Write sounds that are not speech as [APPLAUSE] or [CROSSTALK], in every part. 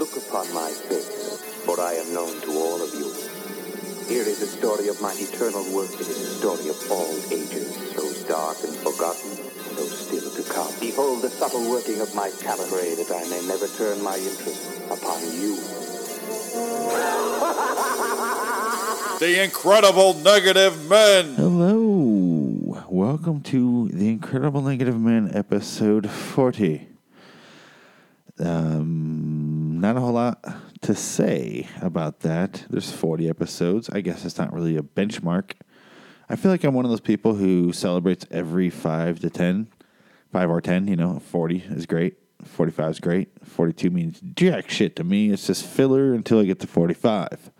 look upon my face, for I am known to all of you. Here is a story of my eternal work. It is a story of all ages, those dark and forgotten, those still to come. Behold the subtle working of my talent, pray that I may never turn my interest upon you. The Incredible Negative Men. Hello. Welcome to The Incredible Negative Men, episode 40. Um, not a whole lot to say about that. There's 40 episodes. I guess it's not really a benchmark. I feel like I'm one of those people who celebrates every 5 to 10. 5 or 10, you know, 40 is great. 45 is great. 42 means jack shit to me. It's just filler until I get to 45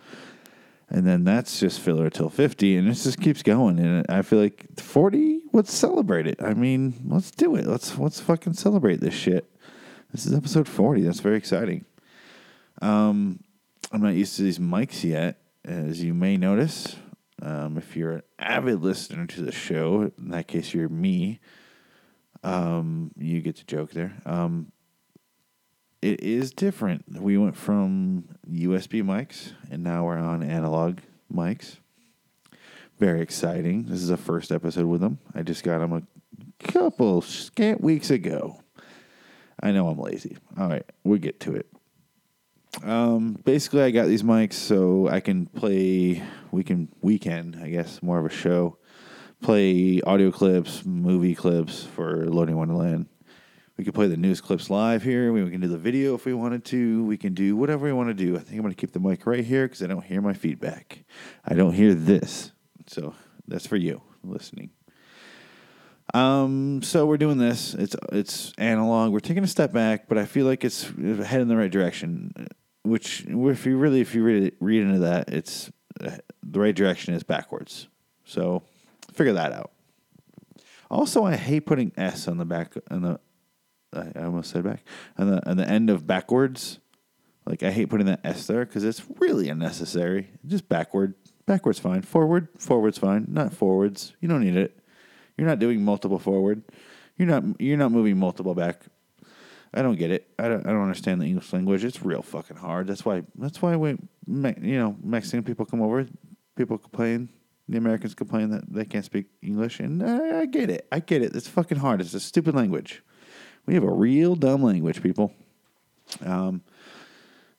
and then that's just filler until 50 and it just keeps going and i feel like 40 let's celebrate it i mean let's do it let's let's fucking celebrate this shit this is episode 40 that's very exciting um i'm not used to these mics yet as you may notice um, if you're an avid listener to the show in that case you're me um, you get to joke there um, it is different. We went from USB mics and now we're on analog mics. Very exciting. This is the first episode with them. I just got them a couple scant weeks ago. I know I'm lazy. All right, we'll get to it. Um, basically, I got these mics so I can play. We can weekend, I guess, more of a show. Play audio clips, movie clips for Loading Wonderland. We can play the news clips live here. We can do the video if we wanted to. We can do whatever we want to do. I think I'm going to keep the mic right here because I don't hear my feedback. I don't hear this. So that's for you listening. Um, so we're doing this. It's it's analog. We're taking a step back, but I feel like it's heading in the right direction. Which, if you really, if you really read into that, it's the right direction is backwards. So figure that out. Also, I hate putting S on the back on the I almost said back on the on the end of backwards. Like I hate putting that S there because it's really unnecessary. Just backward, backwards fine. Forward, forwards fine. Not forwards. You don't need it. You're not doing multiple forward. You're not you're not moving multiple back. I don't get it. I don't, I don't understand the English language. It's real fucking hard. That's why that's why we you know Mexican people come over. People complain. The Americans complain that they can't speak English, and I, I get it. I get it. It's fucking hard. It's a stupid language. We have a real dumb language, people. Um,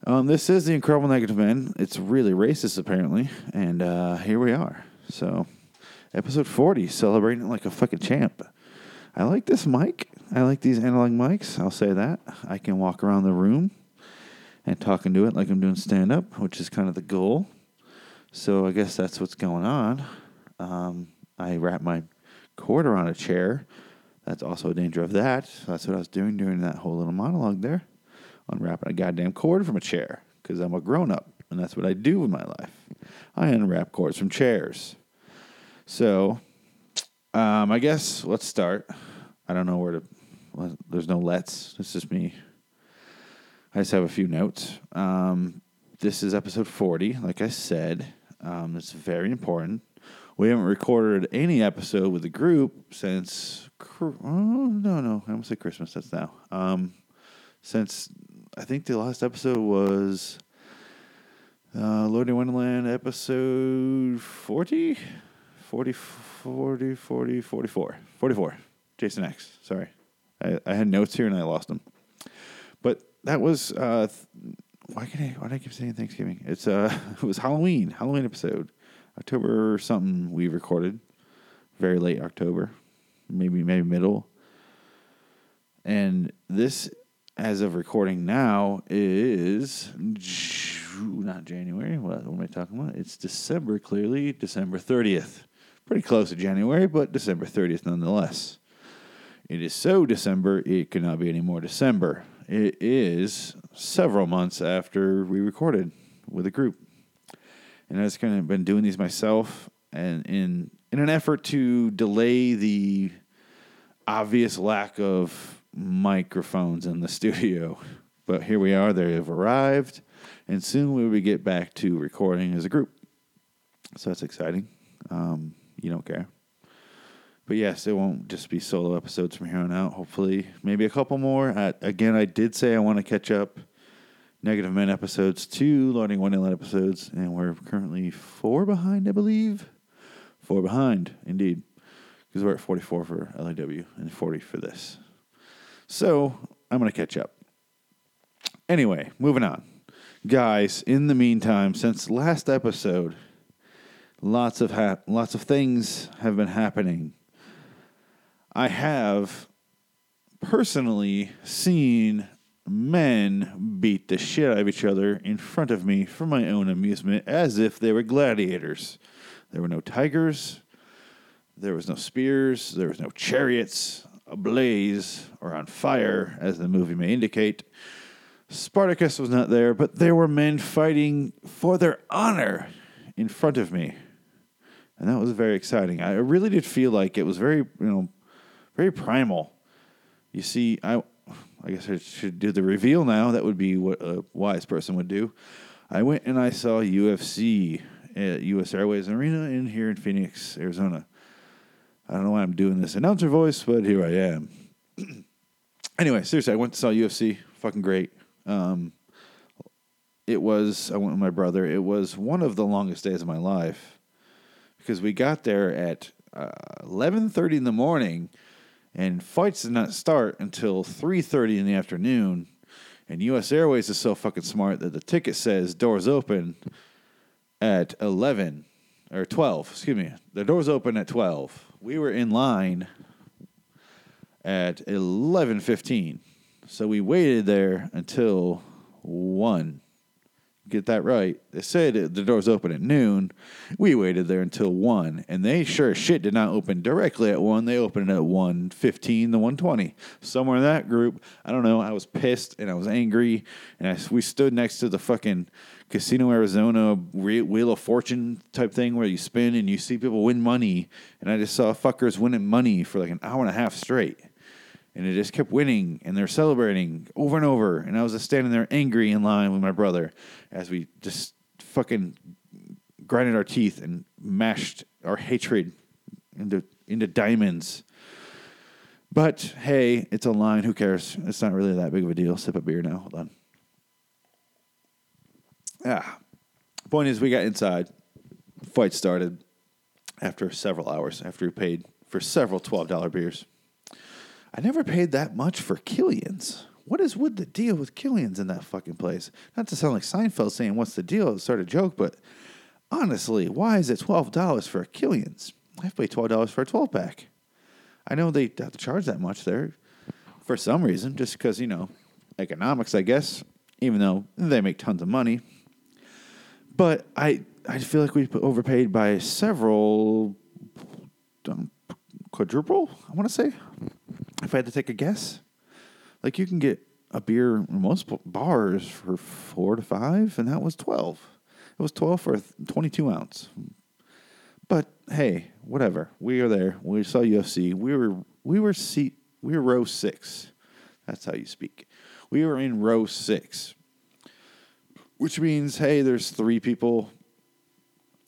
um, this is the Incredible Negative Men. It's really racist, apparently, and uh, here we are. So, episode forty, celebrating like a fucking champ. I like this mic. I like these analog mics. I'll say that. I can walk around the room and talk into it like I'm doing stand up, which is kind of the goal. So I guess that's what's going on. Um, I wrap my cord around a chair that's also a danger of that. That's what I was doing during that whole little monologue there. Unwrapping a goddamn cord from a chair because I'm a grown up and that's what I do with my life. I unwrap cords from chairs. So, um, I guess let's start. I don't know where to. Well, there's no let's. It's just me. I just have a few notes. Um, this is episode 40. Like I said, um, it's very important. We haven't recorded any episode with the group since. Oh, no, no. I almost say Christmas. That's now. Um, since I think the last episode was uh, Loading Wonderland episode 40? 40, 40, 40, 44. 44. Jason X. Sorry. I, I had notes here and I lost them. But that was. Uh, th- why can I? Why do I keep saying Thanksgiving? It's uh, [LAUGHS] it was Halloween. Halloween episode. October something we recorded, very late October, maybe maybe middle. And this, as of recording now, is not January. What, what am I talking about? It's December. Clearly, December thirtieth. Pretty close to January, but December thirtieth nonetheless. It is so December. It could not be any more December. It is several months after we recorded with a group and I've kind of been doing these myself, and in in an effort to delay the obvious lack of microphones in the [LAUGHS] studio. But here we are; they have arrived, and soon we will get back to recording as a group. So that's exciting. Um, you don't care. But yes, it won't just be solo episodes from here on out. Hopefully, maybe a couple more. Uh, again, I did say I want to catch up Negative Men episodes, two Loading Wonderland episodes, and we're currently four behind, I believe. Four behind, indeed. Because we're at 44 for LAW and 40 for this. So I'm going to catch up. Anyway, moving on. Guys, in the meantime, since last episode, lots of hap- lots of things have been happening. I have personally seen men beat the shit out of each other in front of me for my own amusement as if they were gladiators. There were no tigers, there was no spears, there was no chariots ablaze or on fire, as the movie may indicate. Spartacus was not there, but there were men fighting for their honor in front of me. And that was very exciting. I really did feel like it was very, you know, very primal. You see, I I guess I should do the reveal now. That would be what a wise person would do. I went and I saw UFC at US Airways Arena in here in Phoenix, Arizona. I don't know why I'm doing this announcer voice, but here I am. [CLEARS THROAT] anyway, seriously, I went to saw UFC. Fucking great. Um, it was I went with my brother. It was one of the longest days of my life because we got there at uh, eleven thirty in the morning, and fights did not start until three thirty in the afternoon. And U.S. Airways is so fucking smart that the ticket says doors open at eleven or twelve. Excuse me, the doors open at twelve. We were in line at eleven fifteen, so we waited there until one get that right. They said the doors open at noon. We waited there until one, and they sure as shit did not open directly at one. They opened at one fifteen to one twenty. Somewhere in that group, I don't know. I was pissed and I was angry, and I, we stood next to the fucking Casino Arizona Wheel of Fortune type thing where you spin and you see people win money, and I just saw fuckers winning money for like an hour and a half straight and it just kept winning and they're celebrating over and over. And i was just standing there angry in line with my brother as we just fucking grinded our teeth and mashed our hatred into into diamonds. But hey it's a line. Who cares? It's not really that big of a deal. Sip a beer now. Hold on. Ah. Point is we got inside. Fight started after several hours after we paid for several $12 beers I never paid that much for Killian's. What is with the deal with Killian's in that fucking place? Not to sound like Seinfeld saying, What's the deal? It's sort of joke, but honestly, why is it $12 for a Killian's? I have to pay $12 for a 12 pack. I know they have to charge that much there for some reason, just because, you know, economics, I guess, even though they make tons of money. But I, I feel like we overpaid by several um, quadruple, I want to say if I had to take a guess, like you can get a beer in most bars for four to five, and that was twelve. It was twelve for a twenty-two ounce. But hey, whatever. We are there. We saw UFC. We were we were seat we were row six. That's how you speak. We were in row six, which means hey, there's three people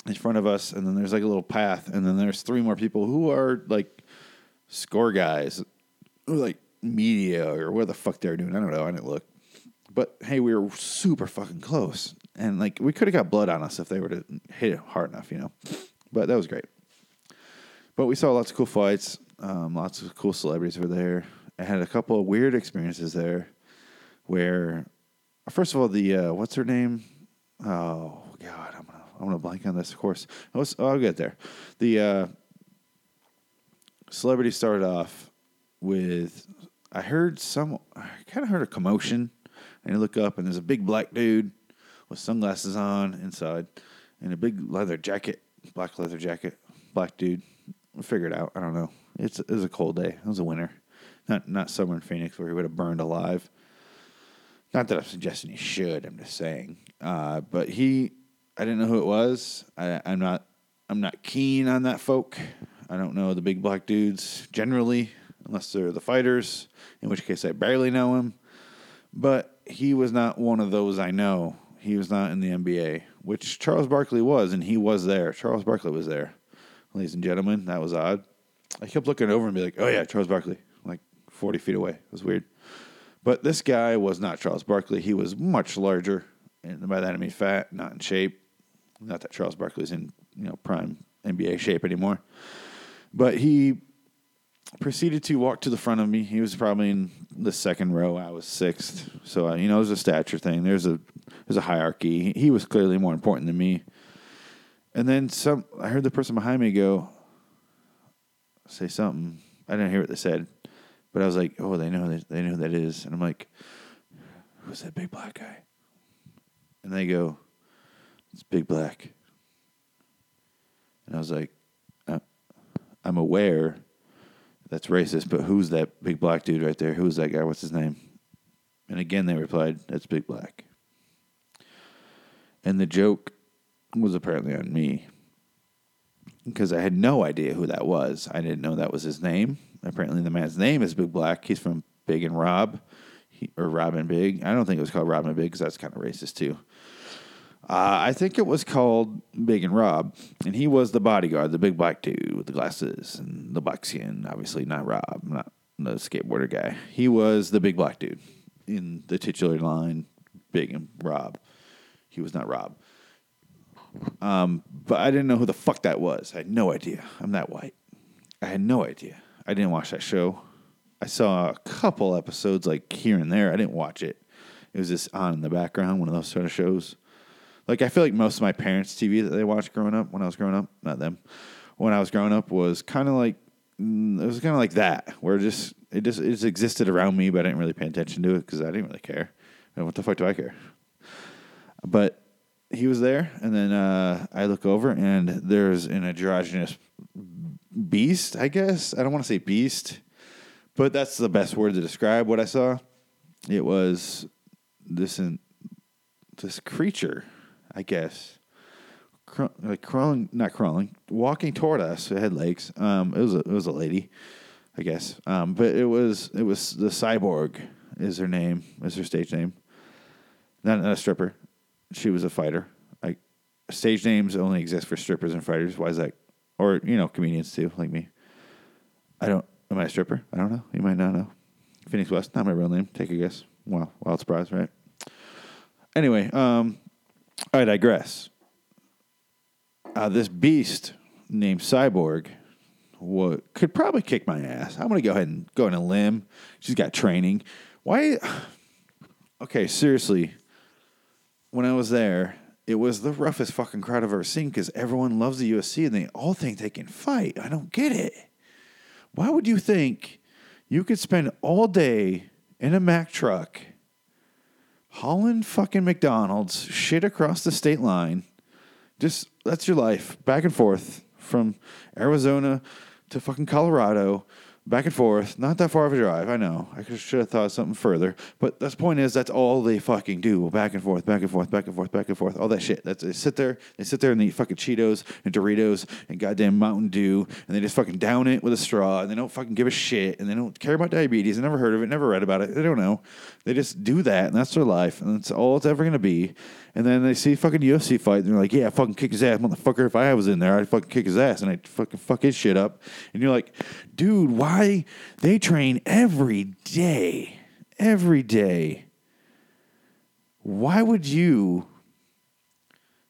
in front of us, and then there's like a little path, and then there's three more people who are like score guys like media or what the fuck they were doing. I don't know. I didn't look. But hey, we were super fucking close. And like we could have got blood on us if they were to hit it hard enough, you know. But that was great. But we saw lots of cool fights. Um, lots of cool celebrities were there. I had a couple of weird experiences there where first of all the uh, what's her name? Oh god, I'm gonna I'm gonna blank on this of course. Oh, I'll get there. The uh, celebrity started off with I heard some I kind of heard a commotion and I look up and there's a big black dude with sunglasses on inside and a big leather jacket, black leather jacket, black dude. We'll figure it out. I don't know. It's it was a cold day. It was a winter. Not not summer in Phoenix where he would have burned alive. Not that I'm suggesting he should. I'm just saying. Uh, but he, I didn't know who it was. I, I'm not. I'm not keen on that folk. I don't know the big black dudes generally unless they're the fighters, in which case I barely know him. But he was not one of those I know. He was not in the NBA, which Charles Barkley was, and he was there. Charles Barkley was there. Ladies and gentlemen, that was odd. I kept looking over and be like, oh, yeah, Charles Barkley, like 40 feet away. It was weird. But this guy was not Charles Barkley. He was much larger, and by that I mean fat, not in shape. Not that Charles Barkley's in you know prime NBA shape anymore, but he proceeded to walk to the front of me. He was probably in the second row. I was sixth, so uh, you know there's a stature thing. There's a there's a hierarchy. He was clearly more important than me. And then some. I heard the person behind me go say something. I didn't hear what they said, but I was like, "Oh, they know they know who that is." And I'm like, "Who's that big black guy?" And they go, "It's Big Black." And I was like, "Uh, "I'm aware that's racist, but who's that big black dude right there? Who's that guy? What's his name?" And again, they replied, "That's Big Black." And the joke was apparently on me because I had no idea who that was. I didn't know that was his name. Apparently, the man's name is Big Black. He's from Big and Rob, he, or Robin Big. I don't think it was called Robin Big because that's kind of racist too. Uh, I think it was called Big and Rob, and he was the bodyguard, the big black dude with the glasses and the black skin. Obviously, not Rob, not the skateboarder guy. He was the big black dude in the titular line, Big and Rob. He was not Rob. Um, but I didn't know who the fuck that was. I had no idea. I'm that white. I had no idea. I didn't watch that show. I saw a couple episodes like here and there. I didn't watch it. It was just on in the background, one of those sort of shows. Like I feel like most of my parents' TV that they watched growing up, when I was growing up, not them, when I was growing up, was kind of like mm, it was kind of like that, where just it just it just existed around me, but I didn't really pay attention to it because I didn't really care. And what the fuck do I care? But he was there, and then uh, I look over, and there's an androgynous beast. I guess I don't want to say beast, but that's the best word to describe what I saw. It was this in, this creature, I guess, like crawling, not crawling, walking toward us. It had legs. Um, it was a, it was a lady, I guess. Um, but it was it was the cyborg is her name, is her stage name. Not, not a stripper. She was a fighter. Like stage names only exist for strippers and fighters. Why is that? Or you know, comedians too, like me. I don't. Am I a stripper? I don't know. You might not know. Phoenix West, not my real name. Take a guess. Wow, wild surprise, right? Anyway, um, I digress. Uh, this beast named Cyborg could probably kick my ass. I'm going to go ahead and go on a limb. She's got training. Why? Okay, seriously. When I was there, it was the roughest fucking crowd I've ever seen because everyone loves the UFC and they all think they can fight. I don't get it. Why would you think you could spend all day in a Mack truck hauling fucking McDonald's shit across the state line? Just that's your life, back and forth from Arizona to fucking Colorado, back and forth. Not that far of a drive, I know. I should have thought something further, but the point is that's all they fucking do, back and forth, back and forth, back and forth, back and forth, all that shit. That's they sit there, they sit there and they eat fucking Cheetos and Doritos and goddamn Mountain Dew, and they just fucking down it with a straw, and they don't fucking give a shit, and they don't care about diabetes. Never heard of it, never read about it. They don't know. They just do that, and that's their life, and that's all it's ever gonna be. And then they see fucking UFC fight, and they're like, "Yeah, fucking kick his ass, motherfucker. If I was in there, I'd fucking kick his ass, and I'd fucking fuck his shit up." And you're like, "Dude, why they train every day, every day? Why would you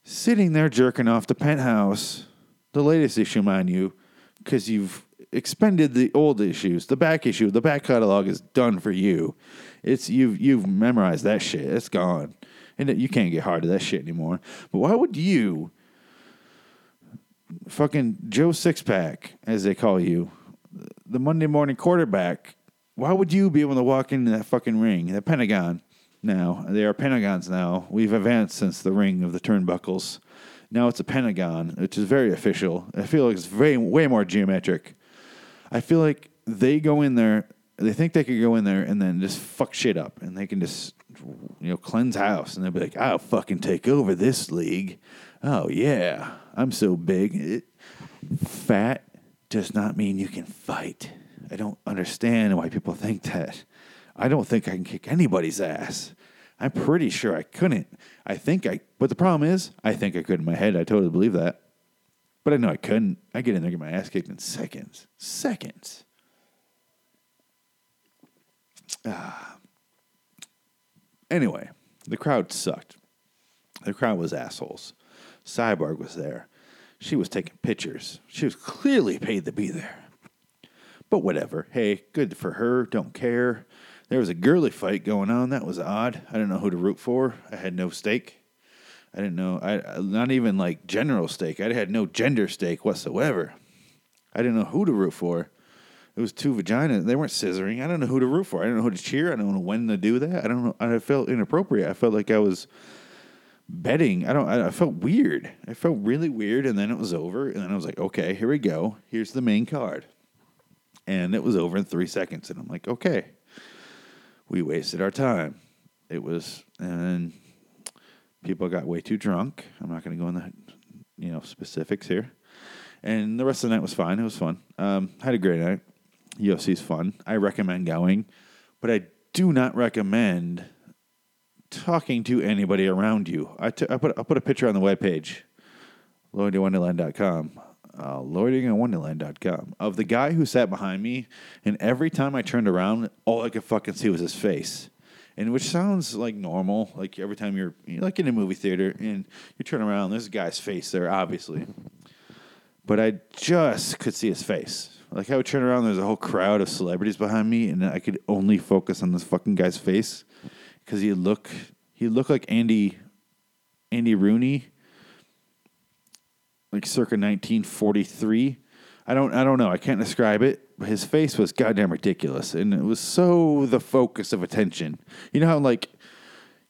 sitting there jerking off the penthouse, the latest issue, mind you, because you've expended the old issues, the back issue, the back catalog is done for you. It's you've you've memorized that shit. It's gone, and you can't get hard to that shit anymore. But why would you, fucking Joe Sixpack, as they call you, the Monday morning quarterback? Why would you be able to walk into that fucking ring, that Pentagon? Now they are Pentagons. Now we've advanced since the ring of the turnbuckles. Now it's a Pentagon, which is very official. I feel like it's very way more geometric. I feel like they go in there, they think they could go in there and then just fuck shit up, and they can just you know cleanse house, and they'll be like, "I'll fucking take over this league." Oh yeah, I'm so big. It, fat does not mean you can fight. I don't understand why people think that. I don't think I can kick anybody's ass. I'm pretty sure I couldn't. I think I, but the problem is, I think I could in my head. I totally believe that. But I know I couldn't. I get in there, get my ass kicked in seconds. Seconds. Ah. Anyway, the crowd sucked. The crowd was assholes. Cyborg was there. She was taking pictures. She was clearly paid to be there. But whatever. Hey, good for her. Don't care. There was a girly fight going on. That was odd. I didn't know who to root for. I had no stake. I didn't know. I not even like general stake. I had no gender stake whatsoever. I didn't know who to root for. It was two vaginas. They weren't scissoring. I don't know who to root for. I don't know who to cheer. I don't know when to do that. I don't know. I felt inappropriate. I felt like I was betting. I don't. I, I felt weird. I felt really weird. And then it was over. And then I was like, okay, here we go. Here's the main card. And it was over in three seconds. And I'm like, okay, we wasted our time. It was, and people got way too drunk. I'm not going to go into you know specifics here. And the rest of the night was fine. It was fun. Um, had a great night. UFC's fun. I recommend going, but I do not recommend talking to anybody around you. I, t- I put I put a picture on the webpage, loadingwonderland.com, uh, loadingwonderland.com, of the guy who sat behind me, and every time I turned around, all I could fucking see was his face. And which sounds like normal, like every time you're, you're like in a movie theater and you turn around, there's a guy's face there, obviously. But I just could see his face. Like I would turn around, there's a whole crowd of celebrities behind me, and I could only focus on this fucking guy's face because he look he looked like Andy Andy Rooney, like circa 1943. I don't I don't know. I can't describe it. But his face was goddamn ridiculous, and it was so the focus of attention. You know how like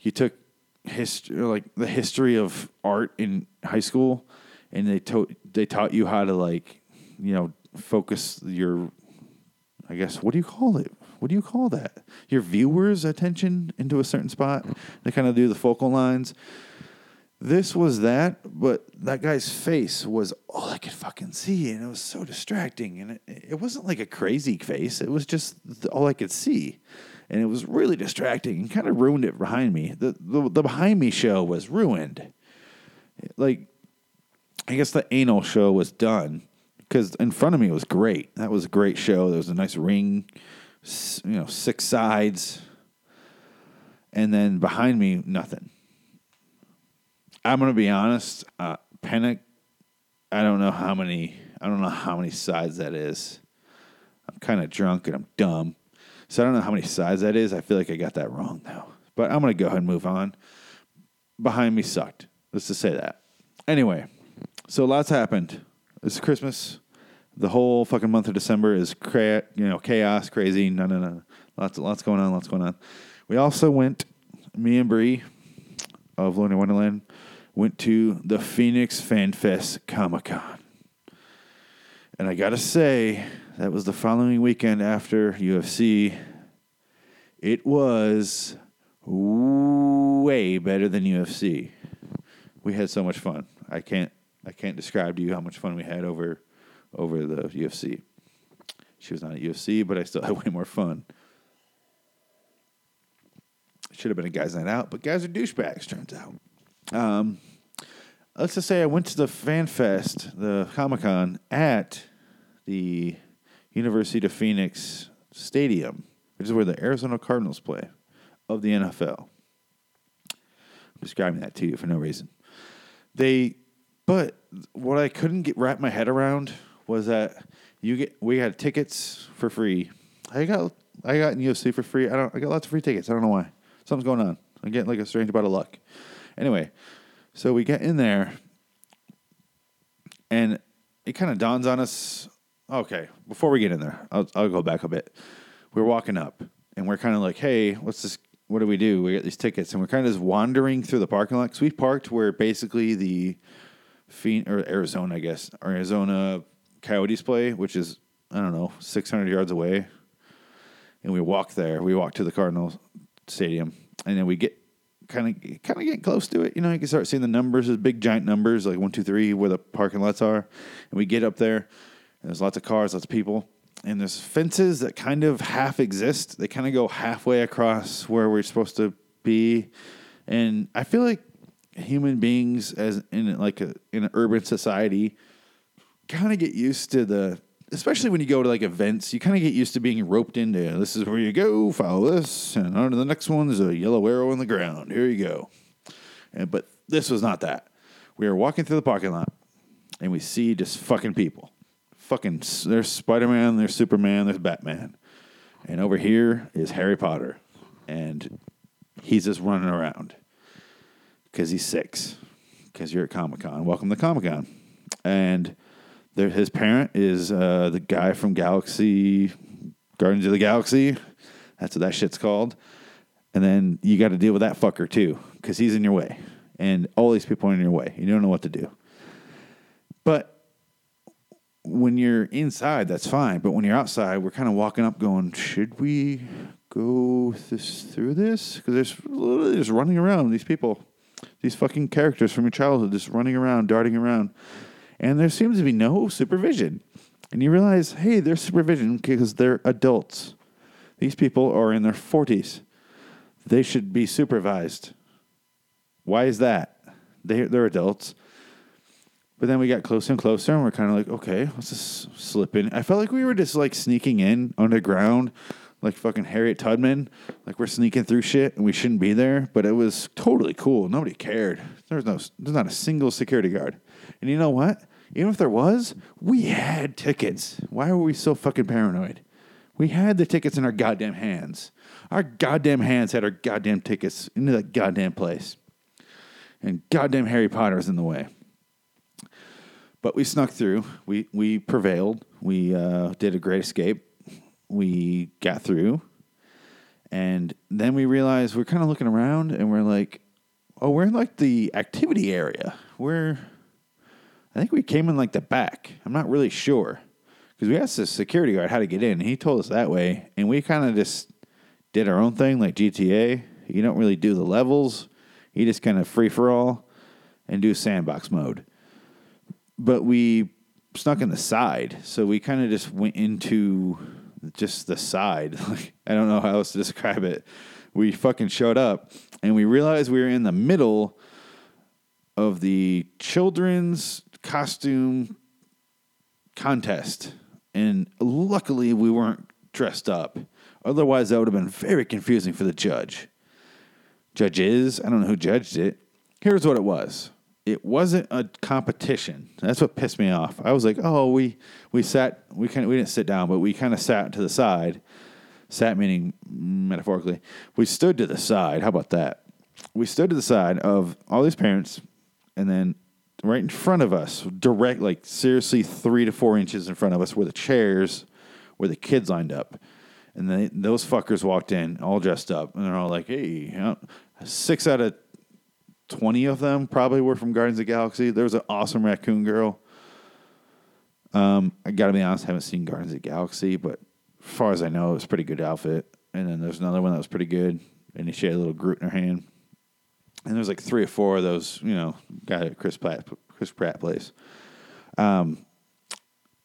you took history, like the history of art in high school, and they taught they taught you how to like you know focus your I guess what do you call it? What do you call that? Your viewers' attention into a certain spot. They kind of do the focal lines. This was that, but that guy's face was all I could fucking see, and it was so distracting. And it, it wasn't like a crazy face; it was just all I could see, and it was really distracting and kind of ruined it behind me. The, the the behind me show was ruined. Like, I guess the anal show was done because in front of me was great. That was a great show. There was a nice ring, you know, six sides, and then behind me nothing. I'm gonna be honest. Uh, Panic. I don't know how many. I don't know how many sides that is. I'm kind of drunk and I'm dumb, so I don't know how many sides that is. I feel like I got that wrong though. but I'm gonna go ahead and move on. Behind me sucked. Let's just say that. Anyway, so lots happened. It's Christmas. The whole fucking month of December is cra- you know chaos, crazy. No, no, no. Lots, lots going on. Lots going on. We also went. Me and Bree of Loading Wonderland went to the Phoenix Fan Fest Comic Con. And I gotta say, that was the following weekend after UFC. It was way better than UFC. We had so much fun. I can't I can't describe to you how much fun we had over over the UFC. She was not at UFC, but I still [LAUGHS] had way more fun. Should have been a guys' night out, but guys are douchebags. Turns out. Um, let's just say I went to the Fan Fest, the Comic Con at the University of Phoenix Stadium, which is where the Arizona Cardinals play of the NFL. I'm describing that to you for no reason. They, but what I couldn't get wrap my head around was that you get we had tickets for free. I got I got in UFC for free. I don't I got lots of free tickets. I don't know why. Something's going on. I'm getting like a strange bout of luck. Anyway, so we get in there, and it kind of dawns on us. Okay, before we get in there, I'll, I'll go back a bit. We're walking up, and we're kind of like, "Hey, what's this? What do we do? We get these tickets, and we're kind of just wandering through the parking lot. Cause we parked where basically the Phoenix, or Arizona, I guess, Arizona Coyotes play, which is I don't know, 600 yards away. And we walk there. We walk to the Cardinals stadium, and then we get kind of kind of get close to it. You know, you can start seeing the numbers, the big giant numbers, like one, two, three, where the parking lots are. And we get up there, and there's lots of cars, lots of people, and there's fences that kind of half exist. They kind of go halfway across where we're supposed to be, and I feel like human beings, as in like a in an urban society, kind of get used to the especially when you go to like events, you kind of get used to being roped into. This is where you go. Follow this, and on to the next one. There's a yellow arrow in the ground. Here you go. And but this was not that. We were walking through the parking lot, and we see just fucking people. Fucking, there's Spider Man, there's Superman, there's Batman, and over here is Harry Potter, and he's just running around because he's six. Because you're at Comic Con. Welcome to Comic Con, and his parent is uh, the guy from Galaxy Guardians of the Galaxy. That's what that shit's called. And then you got to deal with that fucker too, because he's in your way, and all these people are in your way. You don't know what to do. But when you're inside, that's fine. But when you're outside, we're kind of walking up, going, "Should we go this through this?" Because there's literally just running around these people, these fucking characters from your childhood, just running around, darting around, and there seems to be no supervision. And you realize, hey, there's supervision because they're adults. These people are in their forties. They should be supervised. Why is that? They they're adults. But then we got closer and closer, and we're kind of like, okay, let's just slip in. I felt like we were just like sneaking in underground, like fucking Harriet Tubman. Like we're sneaking through shit, and we shouldn't be there. But it was totally cool. Nobody cared. There was no, there's not a single security guard. And you know what? Even if there was, we had tickets. Why were we so fucking paranoid? We had the tickets in our goddamn hands. Our goddamn hands had our goddamn tickets into that goddamn place. And goddamn Harry Potter was in the way. But we snuck through. We we prevailed. We uh, did a great escape. We got through, and then we realized we're kind of looking around, and we're like, "Oh, we're in like the activity area. We're, I think we came in like the back. I'm not really sure because we asked the security guard how to get in. He told us that way, and we kind of just did our own thing, like GTA. You don't really do the levels. You just kind of free for all and do sandbox mode but we snuck in the side, so we kind of just went into just the side. [LAUGHS] Like I don't know how else to describe it. We fucking showed up, and we realized we were in the middle of the children's costume contest, and luckily we weren't dressed up. Otherwise, that would have been very confusing for the judge. Judges, I don't know who judged it. Here's what it was it wasn't a competition. That's what pissed me off. I was like, oh, we we sat we kind of we didn't sit down, but we kind of sat to the side. Sat meaning metaphorically. We stood to the side. How about that? We stood to the side of all these parents, and then right in front of us, direct like seriously three to four inches in front of us, where the chairs where the kids lined up. And then those fuckers walked in, all dressed up, and they're all like, "Hey, you know, six out of 20 of them probably were from Guardians of the Galaxy. There was an awesome raccoon girl. Um, I gotta be honest, I haven't seen Guardians of the Galaxy, but as far as I know, it was a pretty good outfit. And then there's another one that was pretty good, and she had a little Groot in her hand. And there's like three or four of those, you know, guy that Chris Pratt, Chris Pratt plays. Um,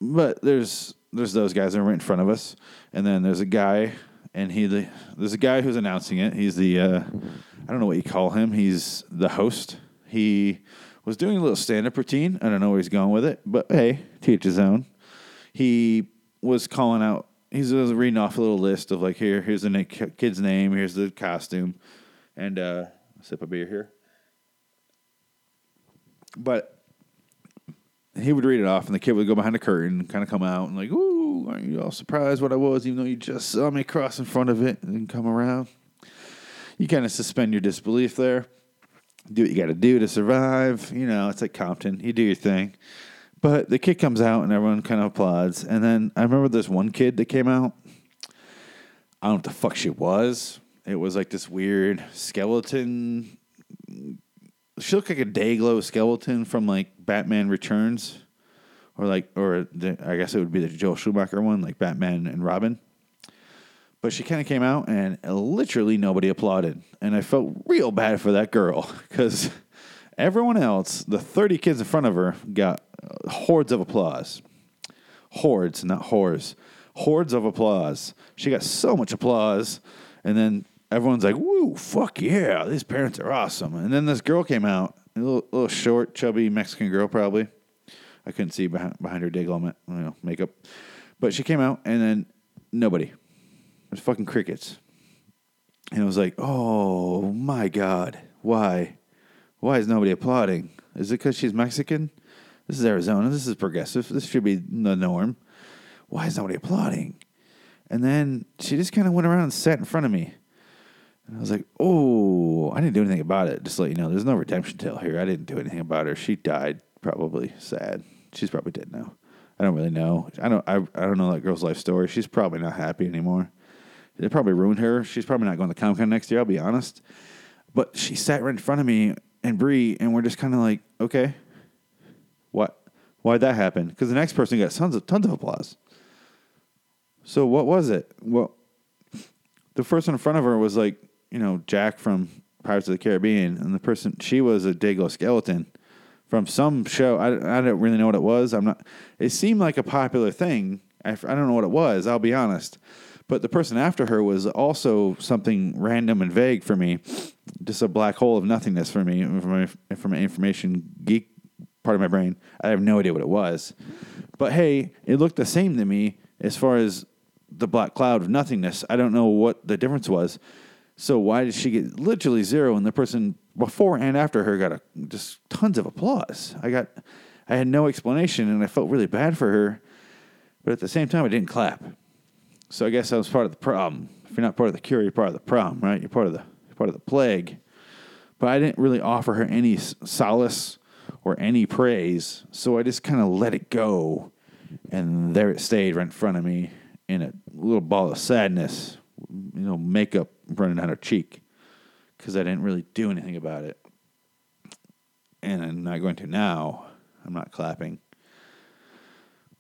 but there's there's those guys that are right in front of us, and then there's a guy, and he the, there's a guy who's announcing it. He's the uh, I don't know what you call him. He's the host. He was doing a little stand up routine. I don't know where he's going with it, but hey, teach his own. He was calling out. He's was reading off a little list of like here, here's the na- kid's name, here's the costume, and uh, sip a beer here. But he would read it off, and the kid would go behind the curtain, kind of come out, and like, "Ooh, aren't you all surprised what I was, even though you just saw me cross in front of it and come around?" You kind of suspend your disbelief there. Do what you got to do to survive. You know, it's like Compton. You do your thing. But the kid comes out, and everyone kind of applauds. And then I remember this one kid that came out. I don't know what the fuck she was. It was like this weird skeleton she looked like a Dayglow skeleton from like Batman Returns, or like, or the, I guess it would be the Joel Schumacher one, like Batman and Robin. But she kind of came out and literally nobody applauded, and I felt real bad for that girl [LAUGHS] because everyone else, the thirty kids in front of her, got uh, hordes of applause, hordes, not whores, hordes of applause. She got so much applause, and then everyone's like, "Woo, fuck yeah, these parents are awesome." And then this girl came out, a little, little short, chubby Mexican girl, probably. I couldn't see behind, behind her Dayglow, you know, makeup. But she came out and then nobody. It was fucking crickets. And it was like, oh my God, why? Why is nobody applauding? Is it because she's Mexican? This is Arizona. This is progressive. This should be the norm. Why is nobody applauding? And then she just kind of went around and sat in front of me. And I was like, oh, I didn't do anything about it. Just to let you know, there's no redemption tale here. I didn't do anything about her. She died, probably sad. She's probably dead now. I don't really know. I don't. I, I don't know that girl's life story. She's probably not happy anymore. It probably ruined her. She's probably not going to Comic Con next year. I'll be honest. But she sat right in front of me and Bree, and we're just kind of like, okay, what? Why'd that happen? Because the next person got tons of tons of applause. So what was it? Well, the person in front of her was like, you know, Jack from Pirates of the Caribbean, and the person she was a Dayglow skeleton from some show. I, I don't really know what it was. I'm not. It seemed like a popular thing. I, I don't know what it was. I'll be honest. But the person after her was also something random and vague for me, just a black hole of nothingness for me from my, from information geek part of my brain. I have no idea what it was. But hey, it looked the same to me as far as the black cloud of nothingness. I don't know what the difference was. So why did she get literally zero and the person before and after her got a, just tons of applause? I got, I had no explanation and I felt really bad for her, but at the same time I didn't clap. So I guess I was part of the problem. If you're not part of the cure, you're part of the problem, right? You're part of the you're part of the plague. But I didn't really offer her any solace or any praise, so I just kind of let it go, and there it stayed right in front of me in a little ball of sadness, you know, makeup running down her cheek, because I didn't really do anything about it, and I'm not going to now. I'm not clapping.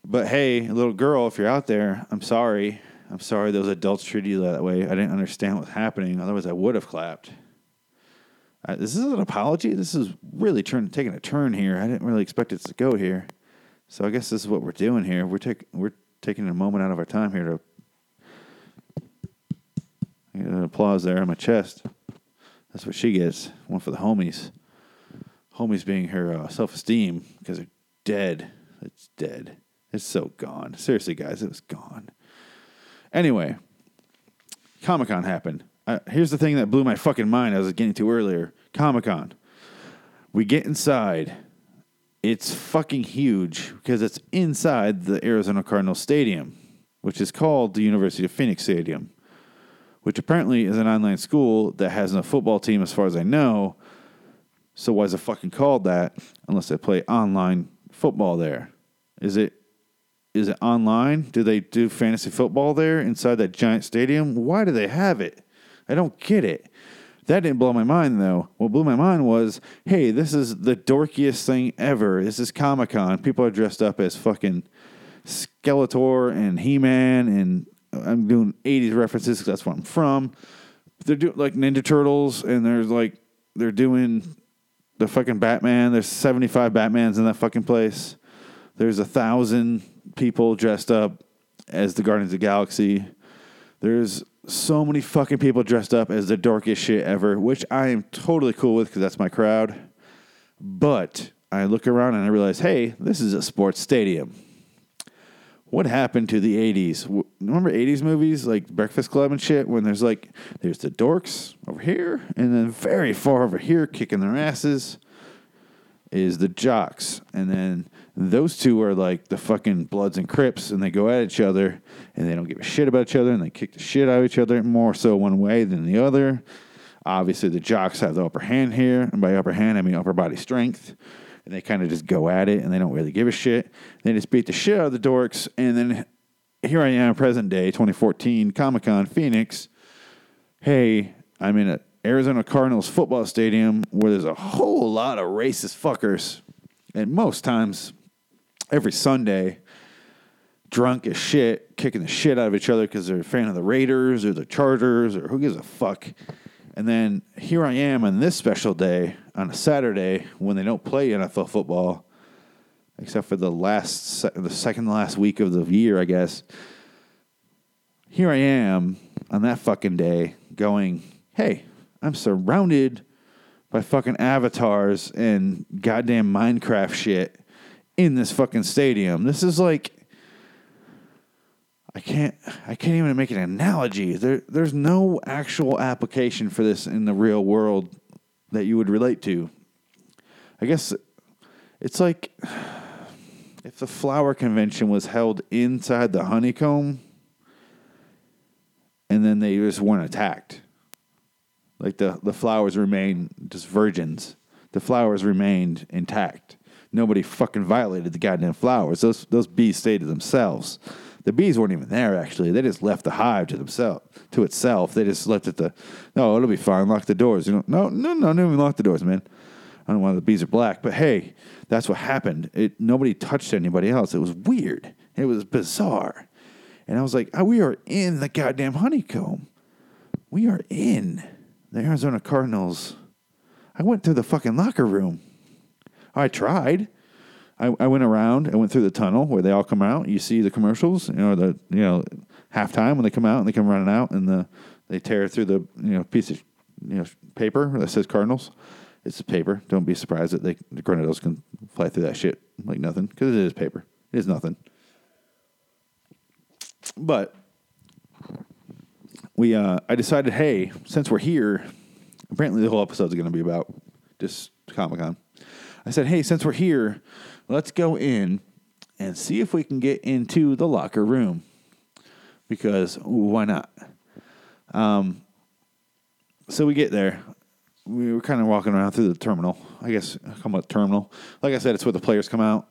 But hey, little girl, if you're out there, I'm sorry. I'm sorry those adults treated you that way. I didn't understand what was happening. Otherwise, I would have clapped. This is an apology. This is really turn, taking a turn here. I didn't really expect it to go here. So I guess this is what we're doing here. We're taking we're taking a moment out of our time here to applause there on my chest. That's what she gets. One for the homies. Homies being her uh, self esteem because they're dead. It's dead. It's so gone. Seriously, guys, it was gone. Anyway, Comic Con happened. Uh, here's the thing that blew my fucking mind. I was getting to earlier. Comic Con. We get inside. It's fucking huge because it's inside the Arizona Cardinals Stadium, which is called the University of Phoenix Stadium, which apparently is an online school that has no football team, as far as I know. So why is it fucking called that unless they play online football there? Is it is it online? Do they do fantasy football there inside that giant stadium? Why do they have it? I don't get it. That didn't blow my mind though. What blew my mind was, hey, this is the dorkiest thing ever. This is Comic Con. People are dressed up as fucking Skeletor and He Man, and I'm doing 80s references because that's where I'm from. They're doing like Ninja Turtles, and there's like they're doing the fucking Batman. There's 75 Batmans in that fucking place. There's a thousand people dressed up as the Guardians of the Galaxy. There's so many fucking people dressed up as the darkest shit ever, which I am totally cool with because that's my crowd. But I look around and I realize, hey, this is a sports stadium. What happened to the 80s? Remember 80s movies like Breakfast Club and shit when there's like, there's the dorks over here, and then very far over here kicking their asses is the jocks. And then those two are like the fucking Bloods and Crips, and they go at each other, and they don't give a shit about each other, and they kick the shit out of each other more so one way than the other. Obviously, the jocks have the upper hand here, and by upper hand, I mean upper body strength. And they kind of just go at it, and they don't really give a shit. They just beat the shit out of the dorks, and then here I am, present day, 2014, Comic Con, Phoenix. Hey, I'm in a Arizona Cardinals football stadium where there's a whole lot of racist fuckers. And most times every Sunday, drunk as shit, kicking the shit out of each other because they're a fan of the Raiders or the Chargers or who gives a fuck. And then here I am on this special day on a Saturday when they don't play NFL football, except for the last, the second last week of the year, I guess. Here I am on that fucking day going, hey, I'm surrounded by fucking avatars and goddamn Minecraft shit in this fucking stadium. This is like I can't I can't even make an analogy. There there's no actual application for this in the real world that you would relate to. I guess it's like if the flower convention was held inside the honeycomb and then they just weren't attacked. Like the, the flowers remain just virgins. The flowers remained intact. Nobody fucking violated the goddamn flowers. Those those bees stayed to themselves. The bees weren't even there actually. They just left the hive to themselves to itself. They just left it the no, it'll be fine. Lock the doors. You know, no, no, no, no, lock the doors, man. I don't know why the bees are black, but hey, that's what happened. It nobody touched anybody else. It was weird. It was bizarre. And I was like, oh, we are in the goddamn honeycomb. We are in the Arizona Cardinals. I went through the fucking locker room. I tried. I, I went around. I went through the tunnel where they all come out. You see the commercials, you know, the you know halftime when they come out and they come running out and the they tear through the you know piece of you know paper that says Cardinals. It's a paper. Don't be surprised that they the Grenadiers can fly through that shit like nothing because it is paper. It is nothing. But we, uh, I decided, hey, since we're here, apparently the whole episode is going to be about just Comic Con. I said, hey, since we're here, let's go in and see if we can get into the locker room because why not? Um, so we get there. We were kind of walking around through the terminal. I guess come up terminal. Like I said, it's where the players come out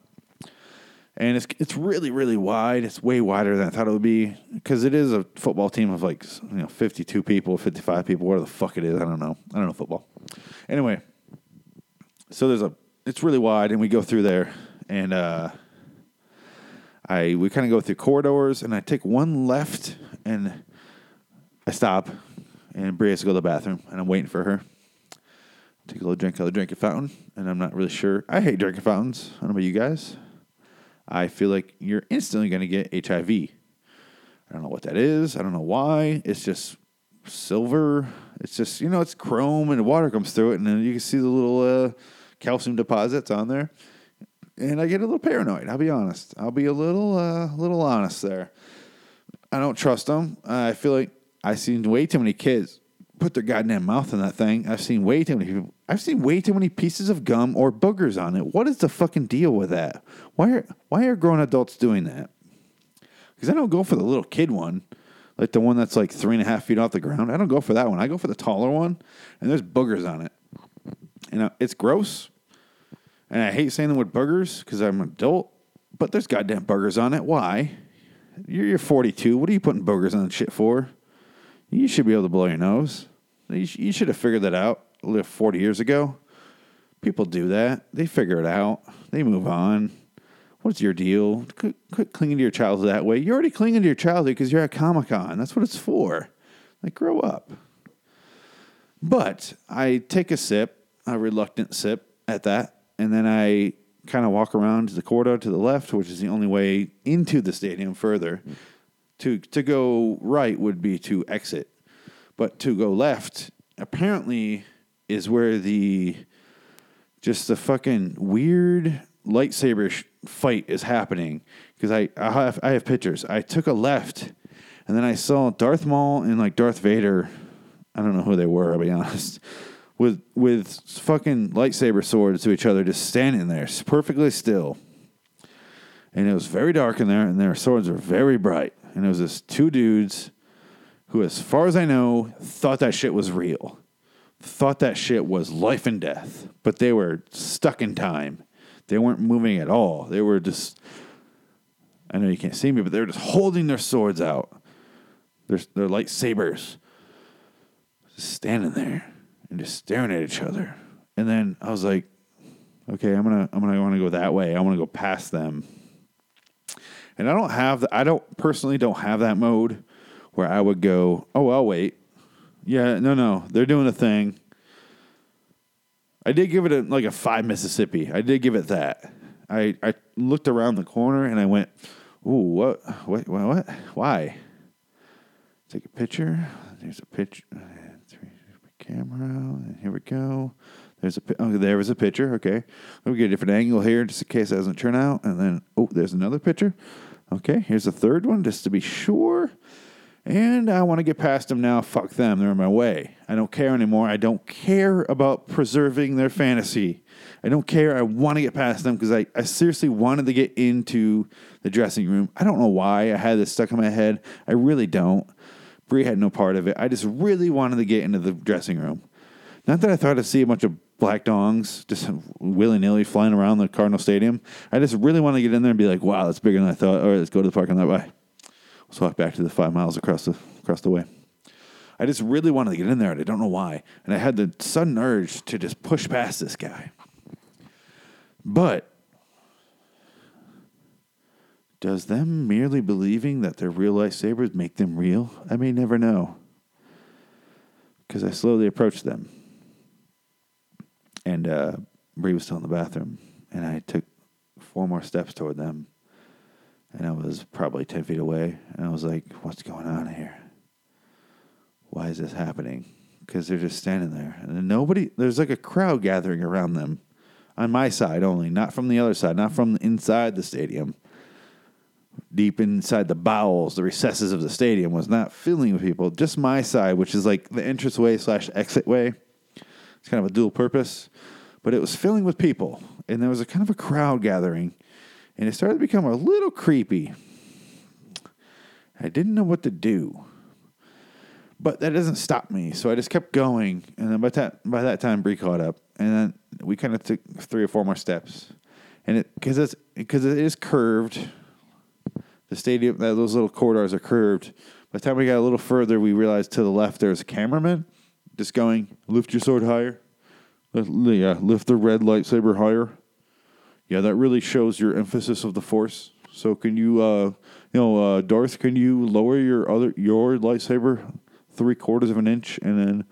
and it's it's really really wide. It's way wider than I thought it would be because it is a football team of like you know fifty two people, fifty five people, whatever the fuck it is. I don't know. I don't know football. Anyway, so there's a it's really wide, and we go through there, and uh, I we kind of go through corridors, and I take one left, and I stop, and Bria has to go to the bathroom, and I'm waiting for her. Take a little drink out of the drinking fountain, and I'm not really sure. I hate drinking fountains. I don't know about you guys. I feel like you're instantly going to get HIV. I don't know what that is. I don't know why. It's just silver. It's just, you know, it's chrome and water comes through it, and then you can see the little uh, calcium deposits on there. And I get a little paranoid. I'll be honest. I'll be a little, uh, little honest there. I don't trust them. I feel like I've seen way too many kids put their goddamn mouth in that thing. I've seen way too many people. I've seen way too many pieces of gum or boogers on it. What is the fucking deal with that? Why are why are grown adults doing that? Because I don't go for the little kid one, like the one that's like three and a half feet off the ground. I don't go for that one. I go for the taller one, and there's boogers on it. Know, it's gross, and I hate saying the word boogers because I'm an adult. But there's goddamn boogers on it. Why? You're, you're 42. What are you putting boogers on shit for? You should be able to blow your nose. You, sh- you should have figured that out 40 years ago. People do that. They figure it out. They move on. What's your deal? Quit, quit clinging to your childhood that way. You're already clinging to your childhood because you're at Comic Con. That's what it's for. Like, grow up. But I take a sip, a reluctant sip at that, and then I kind of walk around to the corridor to the left, which is the only way into the stadium further. To to go right would be to exit, but to go left apparently is where the just the fucking weird lightsaber sh- fight is happening because I I have I have pictures. I took a left, and then I saw Darth Maul and like Darth Vader. I don't know who they were. I'll be honest. With with fucking lightsaber swords to each other, just standing there, perfectly still. And it was very dark in there, and their swords were very bright. And it was this two dudes who, as far as I know, thought that shit was real. Thought that shit was life and death. But they were stuck in time. They weren't moving at all. They were just I know you can't see me, but they were just holding their swords out. Their their lightsabers. Just standing there and just staring at each other. And then I was like, okay, I'm gonna I'm gonna want to go that way. I want to go past them and I don't have, the, I don't personally don't have that mode where I would go, oh, I'll wait. Yeah, no, no, they're doing a thing. I did give it a, like a five Mississippi. I did give it that. I, I looked around the corner and I went, ooh, what, what, what, what? Why? Take a picture. There's a picture. Camera. Here we go. There's a oh, there was a picture. Okay, let me get a different angle here just in case it doesn't turn out. And then oh, there's another picture. Okay, here's a third one just to be sure. And I want to get past them now. Fuck them. They're in my way. I don't care anymore. I don't care about preserving their fantasy. I don't care. I want to get past them because I, I seriously wanted to get into the dressing room. I don't know why I had this stuck in my head. I really don't. Bree had no part of it. I just really wanted to get into the dressing room. Not that I thought I'd see a bunch of black dongs just willy nilly flying around the Cardinal Stadium. I just really want to get in there and be like, wow, that's bigger than I thought. All right, let's go to the parking lot. Bye. Let's walk back to the five miles across the across the way. I just really wanted to get in there, and I don't know why. And I had the sudden urge to just push past this guy. But does them merely believing that they're real lightsabers make them real? I may never know. Because I slowly approached them. And uh, was still in the bathroom. And I took four more steps toward them. And I was probably 10 feet away. And I was like, what's going on here? Why is this happening? Because they're just standing there. And nobody, there's like a crowd gathering around them on my side only, not from the other side, not from inside the stadium. Deep inside the bowels, the recesses of the stadium was not filling with people. Just my side, which is like the entrance way slash exit way. It's kind of a dual purpose, but it was filling with people, and there was a kind of a crowd gathering, and it started to become a little creepy. I didn't know what to do. But that doesn't stop me. So I just kept going. And then by that by that time Bree caught up. And then we kind of took three or four more steps. And it because it's because it is curved. The stadium that those little corridors are curved. By the time we got a little further, we realized to the left there's a cameraman just going, lift your sword higher. Yeah, lift the red lightsaber higher. Yeah, that really shows your emphasis of the force. So can you uh you know, uh, Darth, can you lower your other your lightsaber three quarters of an inch and then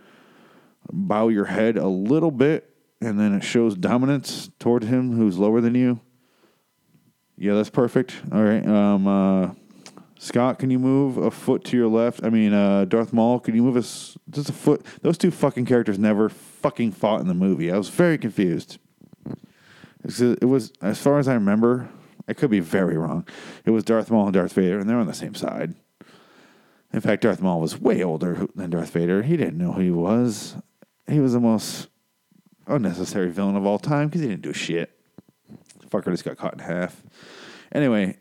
bow your head a little bit and then it shows dominance toward him who's lower than you. Yeah, that's perfect. All right. Um, uh, Scott, can you move a foot to your left? I mean, uh, Darth Maul, can you move us just a foot? Those two fucking characters never fucking fought in the movie. I was very confused. It was, as far as I remember, I could be very wrong. It was Darth Maul and Darth Vader, and they're on the same side. In fact, Darth Maul was way older than Darth Vader. He didn't know who he was. He was the most unnecessary villain of all time because he didn't do shit. Fucker just got caught in half. Anyway,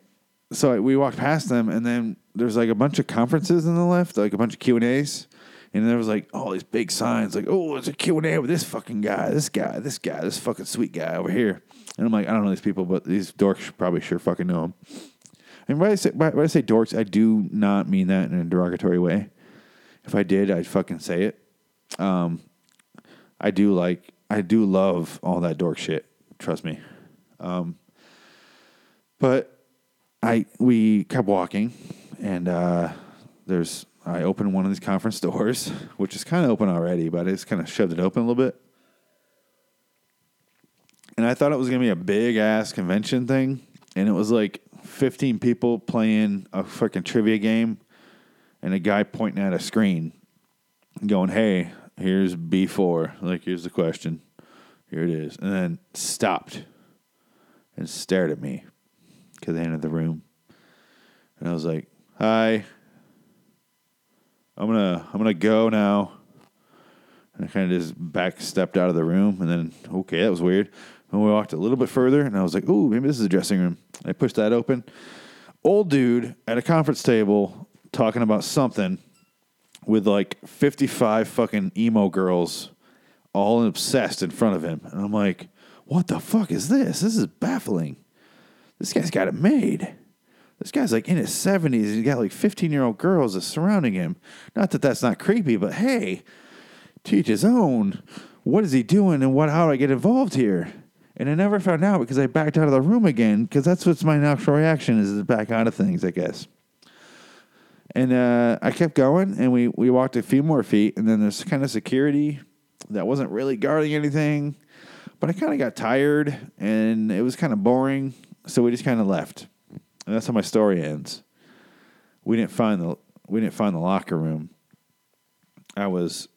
so we walked past them, and then there's like a bunch of conferences on the left, like a bunch of Q and A's, and there was like all these big signs, like, "Oh, it's a Q and A with this fucking guy, this guy, this guy, this fucking sweet guy over here." And I'm like, I don't know these people, but these dorks probably sure fucking know him. And when I say when I say dorks, I do not mean that in a derogatory way. If I did, I'd fucking say it. Um, I do like, I do love all that dork shit. Trust me. Um, but I we kept walking, and uh, there's I opened one of these conference [LAUGHS] doors, which is kind of open already, but I just kind of shoved it open a little bit. And I thought it was gonna be a big ass convention thing, and it was like 15 people playing a fucking trivia game, and a guy pointing at a screen, going, "Hey, here's B4. Like, here's the question. Here it is," and then stopped and stared at me because they entered the room, and I was like, "Hi." I'm gonna I'm gonna go now. And I kind of just back stepped out of the room, and then okay, that was weird. And we walked a little bit further, and I was like, "Ooh, maybe this is a dressing room." I pushed that open. Old dude at a conference table talking about something with like 55 fucking emo girls all obsessed in front of him, and I'm like, "What the fuck is this? This is baffling. This guy's got it made." This guy's like in his 70s. He's got like 15 year old girls surrounding him. Not that that's not creepy, but hey, teach his own. What is he doing and what? How do I get involved here? And I never found out because I backed out of the room again because that's what's my natural reaction is to back out of things, I guess. And uh, I kept going, and we we walked a few more feet, and then there's kind of security that wasn't really guarding anything, but I kind of got tired, and it was kind of boring, so we just kind of left. And that's how my story ends. We didn't find the we didn't find the locker room. I was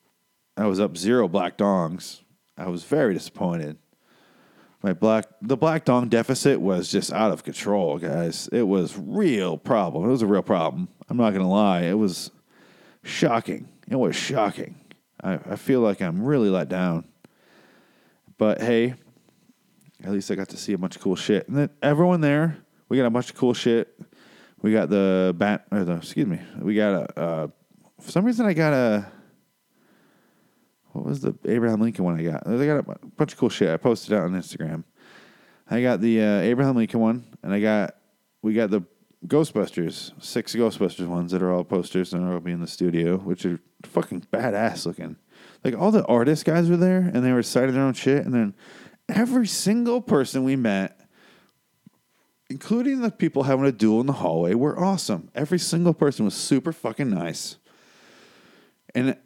I was up zero black dongs. I was very disappointed. My black the black dong deficit was just out of control, guys. It was real problem. It was a real problem. I'm not gonna lie. It was shocking. It was shocking. I, I feel like I'm really let down. But hey, at least I got to see a bunch of cool shit. And then everyone there, we got a bunch of cool shit. We got the bat, or the excuse me, we got a. Uh, for some reason, I got a. What was the Abraham Lincoln one I got? I got a bunch of cool shit. I posted it on Instagram. I got the uh, Abraham Lincoln one, and I got we got the Ghostbusters, six Ghostbusters ones that are all posters and will be in the studio, which are fucking badass looking. Like all the artist guys were there, and they were citing their own shit, and then every single person we met, including the people having a duel in the hallway, were awesome. Every single person was super fucking nice. And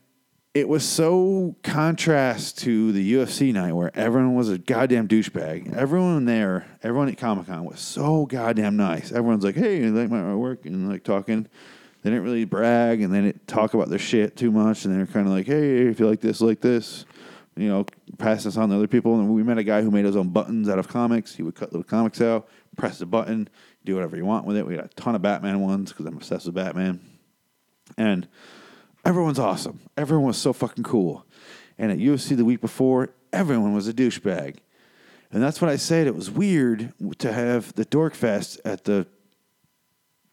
it was so contrast to the UFC night where everyone was a goddamn douchebag. Everyone there, everyone at Comic Con was so goddamn nice. Everyone's like, "Hey, you like my artwork?" and like talking. They didn't really brag and they didn't talk about their shit too much. And they were kind of like, "Hey, if you like this, like this," you know, pass this on to other people. And we met a guy who made his own buttons out of comics. He would cut little comics out, press the button, do whatever you want with it. We got a ton of Batman ones because I'm obsessed with Batman. And everyone's awesome. Everyone was so fucking cool. And at UFC the week before, everyone was a douchebag. And that's what I said. It was weird to have the Dork Fest at the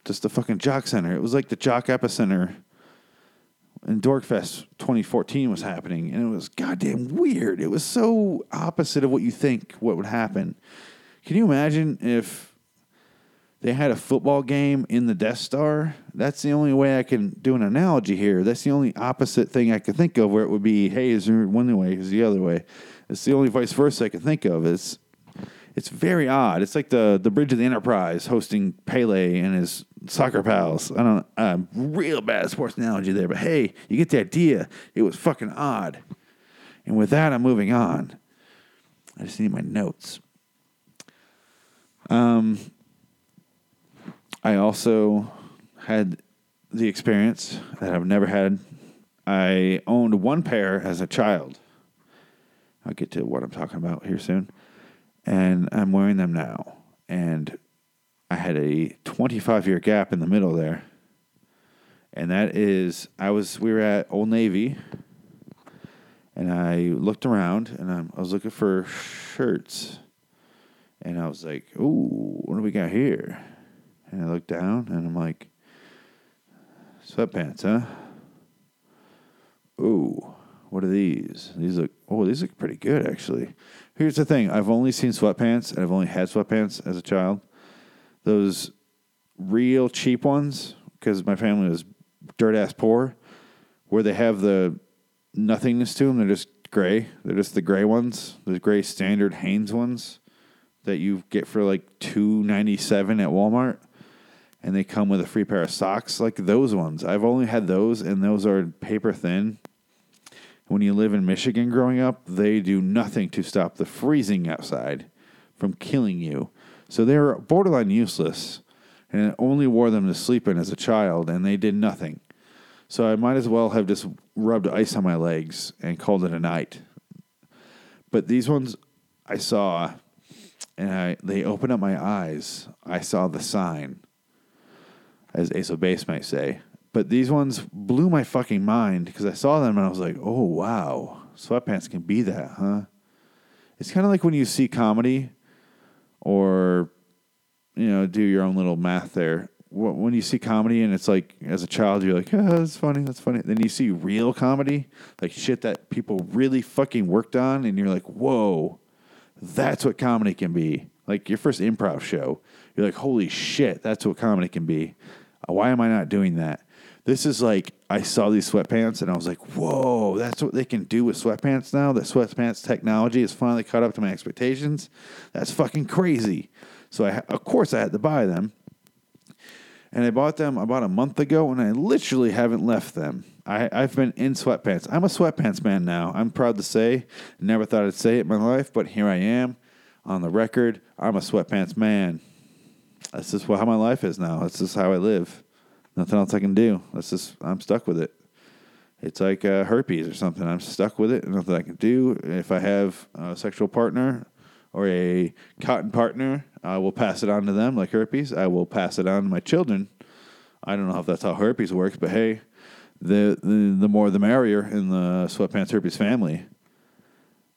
just the fucking Jock Center. It was like the Jock Epicenter. And Dorkfest 2014 was happening, and it was goddamn weird. It was so opposite of what you think what would happen. Can you imagine if they had a football game in the Death Star. That's the only way I can do an analogy here. That's the only opposite thing I can think of where it would be, hey, is there one way, is the other way. It's the only vice versa I can think of. It's it's very odd. It's like the the Bridge of the Enterprise hosting Pele and his soccer pals. I don't uh, real bad sports analogy there, but hey, you get the idea. It was fucking odd. And with that, I'm moving on. I just need my notes. Um, I also had the experience that I've never had. I owned one pair as a child. I'll get to what I'm talking about here soon. And I'm wearing them now. And I had a 25 year gap in the middle there. And that is, I was, we were at Old Navy. And I looked around and I'm, I was looking for shirts. And I was like, ooh, what do we got here? And I looked down and I'm like, sweatpants, huh? Ooh, what are these? These look, oh, these look pretty good actually. Here's the thing I've only seen sweatpants and I've only had sweatpants as a child. Those real cheap ones, because my family was dirt ass poor, where they have the nothingness to them. They're just gray. They're just the gray ones, the gray standard Hanes ones that you get for like two ninety seven at Walmart and they come with a free pair of socks like those ones. I've only had those, and those are paper thin. When you live in Michigan growing up, they do nothing to stop the freezing outside from killing you. So they were borderline useless, and I only wore them to sleep in as a child, and they did nothing. So I might as well have just rubbed ice on my legs and called it a night. But these ones I saw, and I, they opened up my eyes. I saw the sign as Ace of Base might say. But these ones blew my fucking mind because I saw them and I was like, oh, wow, sweatpants can be that, huh? It's kind of like when you see comedy or, you know, do your own little math there. When you see comedy and it's like, as a child, you're like, oh, that's funny, that's funny. Then you see real comedy, like shit that people really fucking worked on, and you're like, whoa, that's what comedy can be. Like your first improv show, you're like, holy shit, that's what comedy can be. Why am I not doing that? This is like I saw these sweatpants and I was like, whoa, that's what they can do with sweatpants now. That sweatpants technology has finally caught up to my expectations. That's fucking crazy. So I, of course, I had to buy them, and I bought them about a month ago, and I literally haven't left them. I, I've been in sweatpants. I'm a sweatpants man now. I'm proud to say. Never thought I'd say it in my life, but here I am on the record. I'm a sweatpants man. That's just how my life is now. That's just how I live. Nothing else I can do. That's just I'm stuck with it. It's like uh, herpes or something. I'm stuck with it. Nothing I can do. If I have a sexual partner, or a cotton partner, I will pass it on to them like herpes. I will pass it on to my children. I don't know if that's how herpes works, but hey, the the, the more the merrier in the sweatpants herpes family.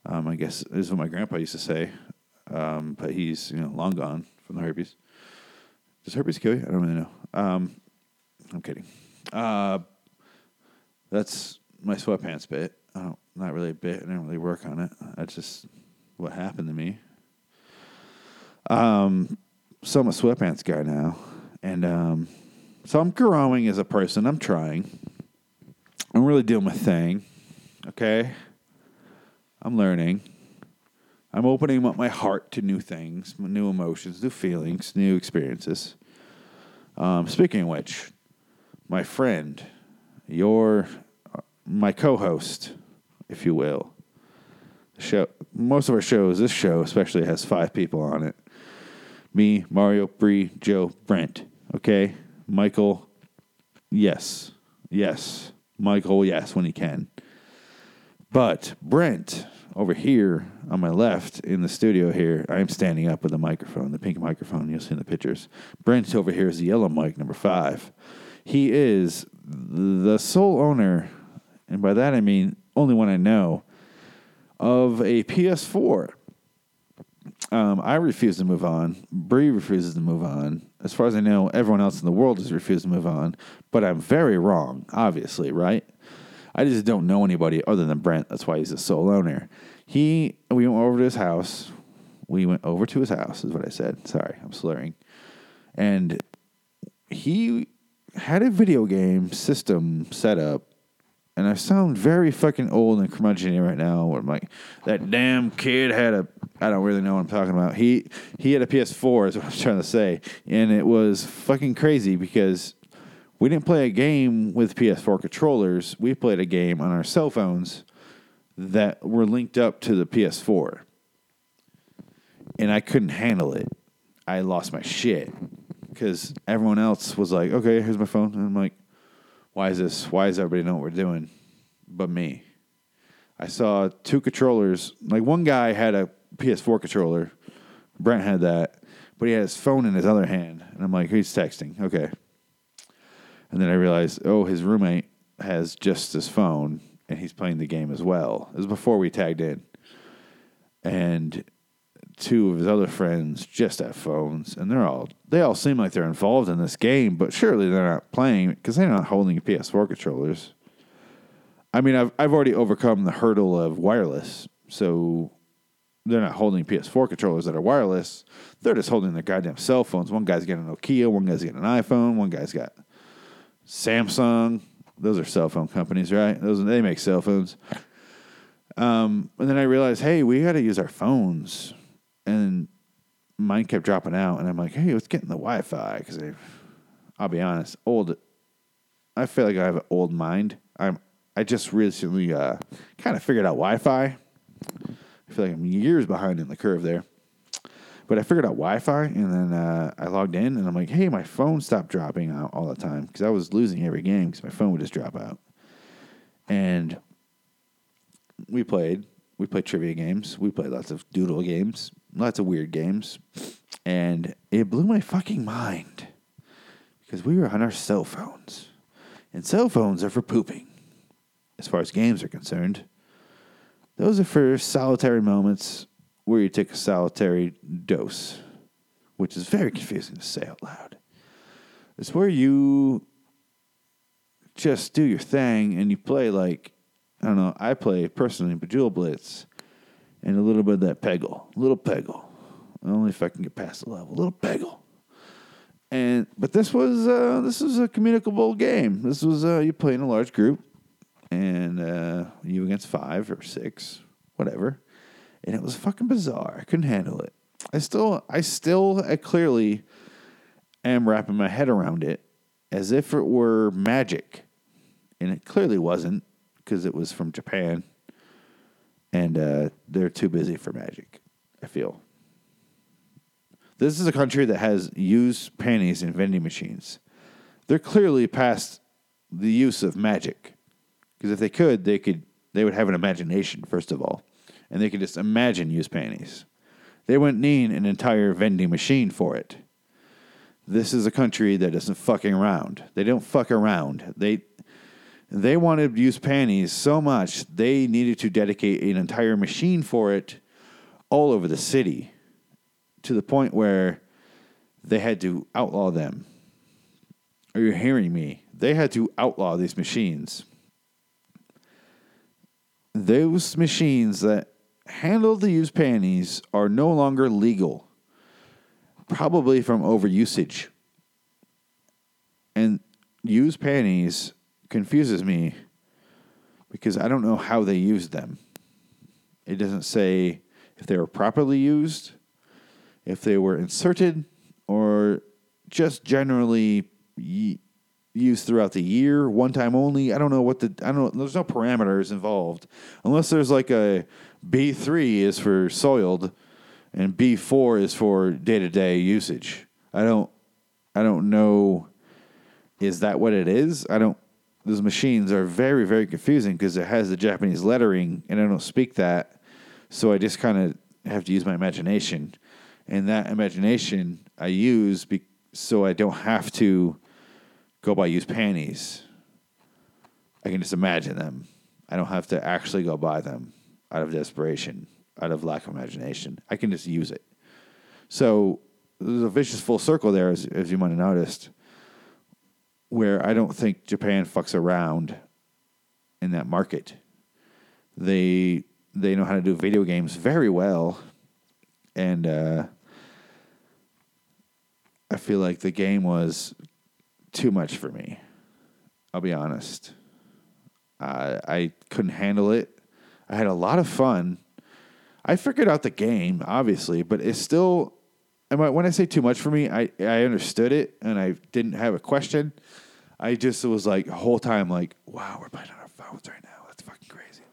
Um, I guess is what my grandpa used to say, um, but he's you know long gone from the herpes. Does herpes kill you? I don't really know. Um, I'm kidding. Uh, that's my sweatpants bit. I don't, not really a bit. I didn't really work on it. That's just what happened to me. Um, so I'm a sweatpants guy now, and um, so I'm growing as a person. I'm trying. I'm really doing my thing. Okay. I'm learning. I'm opening up my heart to new things, new emotions, new feelings, new experiences. Um, speaking of which, my friend, your, my co-host, if you will, show. Most of our shows, this show especially, has five people on it. Me, Mario, Bree, Joe, Brent. Okay, Michael. Yes, yes, Michael. Yes, when he can. But Brent over here on my left in the studio here, I'm standing up with the microphone, the pink microphone you'll see in the pictures. Brent over here is the yellow mic, number five. He is the sole owner, and by that I mean only one I know, of a PS4. Um, I refuse to move on. Bree refuses to move on. As far as I know, everyone else in the world has refused to move on. But I'm very wrong, obviously, right? I just don't know anybody other than Brent. That's why he's the sole owner. He, we went over to his house. We went over to his house, is what I said. Sorry, I'm slurring. And he had a video game system set up. And I sound very fucking old and curmudgeon right now. Where I'm like, that damn kid had a. I don't really know what I'm talking about. He he had a PS4, is what I'm trying to say, and it was fucking crazy because we didn't play a game with PS4 controllers. We played a game on our cell phones that were linked up to the PS4. And I couldn't handle it. I lost my shit because everyone else was like, okay, here's my phone. And I'm like, why is this? Why does everybody know what we're doing but me? I saw two controllers. Like one guy had a PS4 controller. Brent had that, but he had his phone in his other hand. And I'm like, he's texting. Okay. And then I realized, oh, his roommate has just his phone and he's playing the game as well. It was before we tagged in. And two of his other friends just have phones and they're all they all seem like they're involved in this game, but surely they're not playing because they're not holding PS4 controllers. I mean, I've I've already overcome the hurdle of wireless, so they're not holding PS4 controllers that are wireless. They're just holding their goddamn cell phones. One guy's got a Nokia, one guy's got an iPhone, one guy's got Samsung. Those are cell phone companies, right? Those they make cell phones. Um, and then I realized, hey, we got to use our phones, and mine kept dropping out. And I'm like, hey, let's get in the Wi-Fi because I'll be honest, old. I feel like I have an old mind. I'm. I just recently uh, kind of figured out Wi-Fi. I feel like I'm years behind in the curve there. But I figured out Wi-Fi, and then uh, I logged in, and I'm like, "Hey, my phone stopped dropping out all the time because I was losing every game because my phone would just drop out." And we played. We played trivia games. We played lots of doodle games, lots of weird games, and it blew my fucking mind because we were on our cell phones, and cell phones are for pooping, as far as games are concerned. Those are for solitary moments where you take a solitary dose, which is very confusing to say out loud. It's where you just do your thing and you play like I don't know. I play personally Bejeweled Blitz and a little bit of that Peggle, little Peggle. Only if I can get past the level, little Peggle. And but this was uh, this was a communicable game. This was uh, you play in a large group, and uh, you against five or six, whatever and it was fucking bizarre. I couldn't handle it. I still, I still, I clearly am wrapping my head around it as if it were magic, and it clearly wasn't because it was from Japan, and uh, they're too busy for magic. I feel. This is a country that has used panties in vending machines. They're clearly past the use of magic, because if they could, they could, they would have an imagination first of all and they could just imagine use panties. They wouldn't need an entire vending machine for it. This is a country that isn't fucking around. They don't fuck around. They they wanted to use panties so much they needed to dedicate an entire machine for it all over the city to the point where they had to outlaw them. Are you hearing me? They had to outlaw these machines. Those machines that handle the used panties are no longer legal, probably from overusage. And used panties confuses me because I don't know how they used them. It doesn't say if they were properly used, if they were inserted, or just generally used throughout the year, one time only. I don't know what the I don't. There's no parameters involved unless there's like a B three is for soiled, and B four is for day to day usage. I don't I don't know. Is that what it is? I don't. Those machines are very very confusing because it has the Japanese lettering, and I don't speak that, so I just kind of have to use my imagination, and that imagination I use be, so I don't have to go buy used panties. I can just imagine them. I don't have to actually go buy them out of desperation, out of lack of imagination. I can just use it. So there's a vicious full circle there, as, as you might have noticed, where I don't think Japan fucks around in that market. They they know how to do video games very well, and uh, I feel like the game was too much for me. I'll be honest. I I couldn't handle it. I had a lot of fun. I figured out the game, obviously, but it's still. I- When I say too much for me, I, I understood it and I didn't have a question. I just was like, whole time, like, wow, we're playing on our phones right now. That's fucking crazy.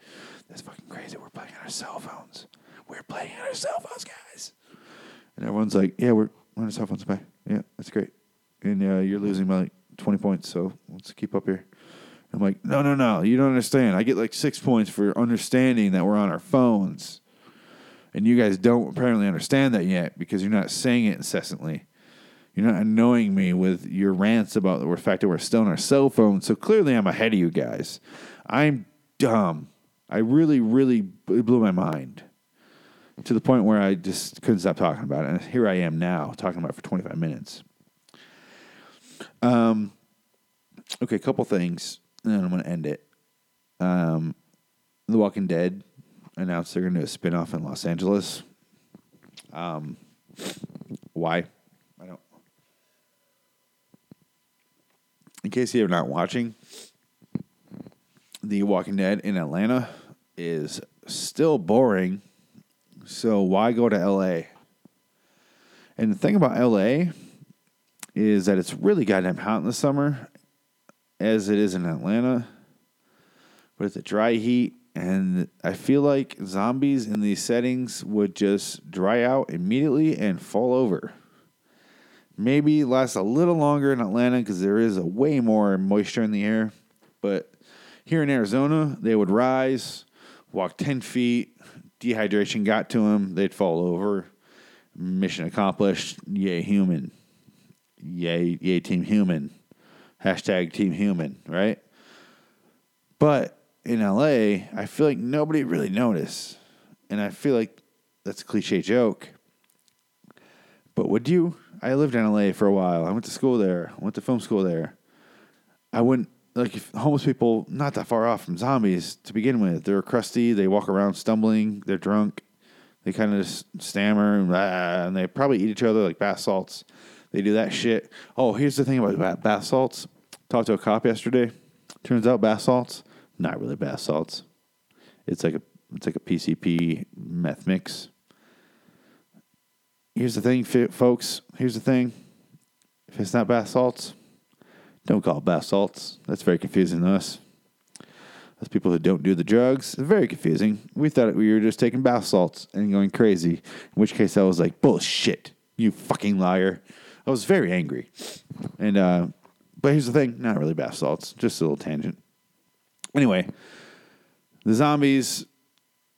That's fucking crazy. We're playing on our cell phones. We're playing on our cell phones, guys. And everyone's like, yeah, we're, we're on our cell phones. Bye. Yeah, that's great. And uh, you're losing by like 20 points, so let's keep up here. I'm like, no, no, no. You don't understand. I get like six points for understanding that we're on our phones. And you guys don't apparently understand that yet because you're not saying it incessantly. You're not annoying me with your rants about the fact that we're still on our cell phones. So clearly I'm ahead of you guys. I'm dumb. I really, really blew my mind to the point where I just couldn't stop talking about it. And here I am now talking about it for 25 minutes. Um, okay, a couple things, and then I'm going to end it. Um, the Walking Dead announced they're going to do a spin off in Los Angeles. Um, why? I don't. In case you're not watching, The Walking Dead in Atlanta is still boring. So why go to LA? And the thing about LA is that it's really goddamn hot in the summer, as it is in Atlanta. But it's a dry heat, and I feel like zombies in these settings would just dry out immediately and fall over. Maybe last a little longer in Atlanta because there is a way more moisture in the air. But here in Arizona, they would rise, walk 10 feet, dehydration got to them, they'd fall over. Mission accomplished. Yay, human. Yay, yay, team human. Hashtag team human, right? But in LA, I feel like nobody really noticed. And I feel like that's a cliche joke. But would you? I lived in LA for a while. I went to school there. I went to film school there. I wouldn't like if homeless people not that far off from zombies to begin with. They're crusty. They walk around stumbling. They're drunk. They kind of just stammer and, blah, and they probably eat each other like bath salts. They do that shit. Oh, here's the thing about bath salts. Talked to a cop yesterday. Turns out bath salts not really bath salts. It's like a it's like a PCP meth mix. Here's the thing, folks. Here's the thing. If it's not bath salts, don't call it bath salts. That's very confusing to us. As people who don't do the drugs, it's very confusing. We thought we were just taking bath salts and going crazy. In which case, I was like, "Bullshit, you fucking liar!" I was very angry. And uh, but here's the thing: not really bath salts. Just a little tangent. Anyway, the zombies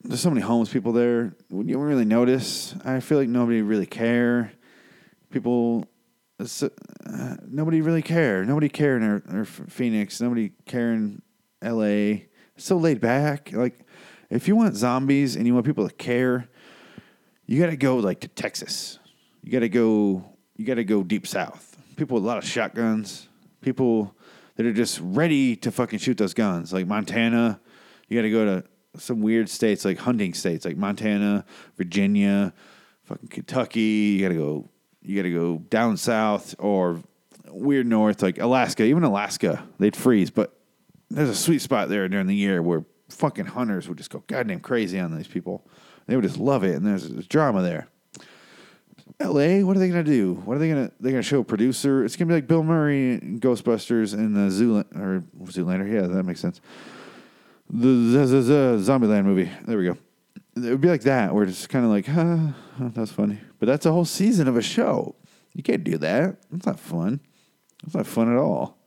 there's so many homeless people there. You don't really notice. I feel like nobody really care. People, uh, nobody really care. Nobody care in our Phoenix. Nobody care in L.A. It's so laid back. Like, if you want zombies and you want people to care, you got to go like to Texas. You got to go. You got to go deep south. People with a lot of shotguns. People that are just ready to fucking shoot those guns, like Montana. You got to go to some weird states, like hunting states, like Montana, Virginia, fucking Kentucky. You got to go. You got to go down south or weird north, like Alaska. Even Alaska, they'd freeze, but there's a sweet spot there during the year where fucking hunters would just go goddamn crazy on these people. They would just love it, and there's, there's drama there. L.A. What are they gonna do? What are they gonna? They're gonna show a producer. It's gonna be like Bill Murray in Ghostbusters and the Zoolander or Zoolander. Yeah, that makes sense. The, the, the, the Zombieland movie. There we go. It would be like that, where it's kind of like, huh, that's funny. But that's a whole season of a show. You can't do that. That's not fun. That's not fun at all.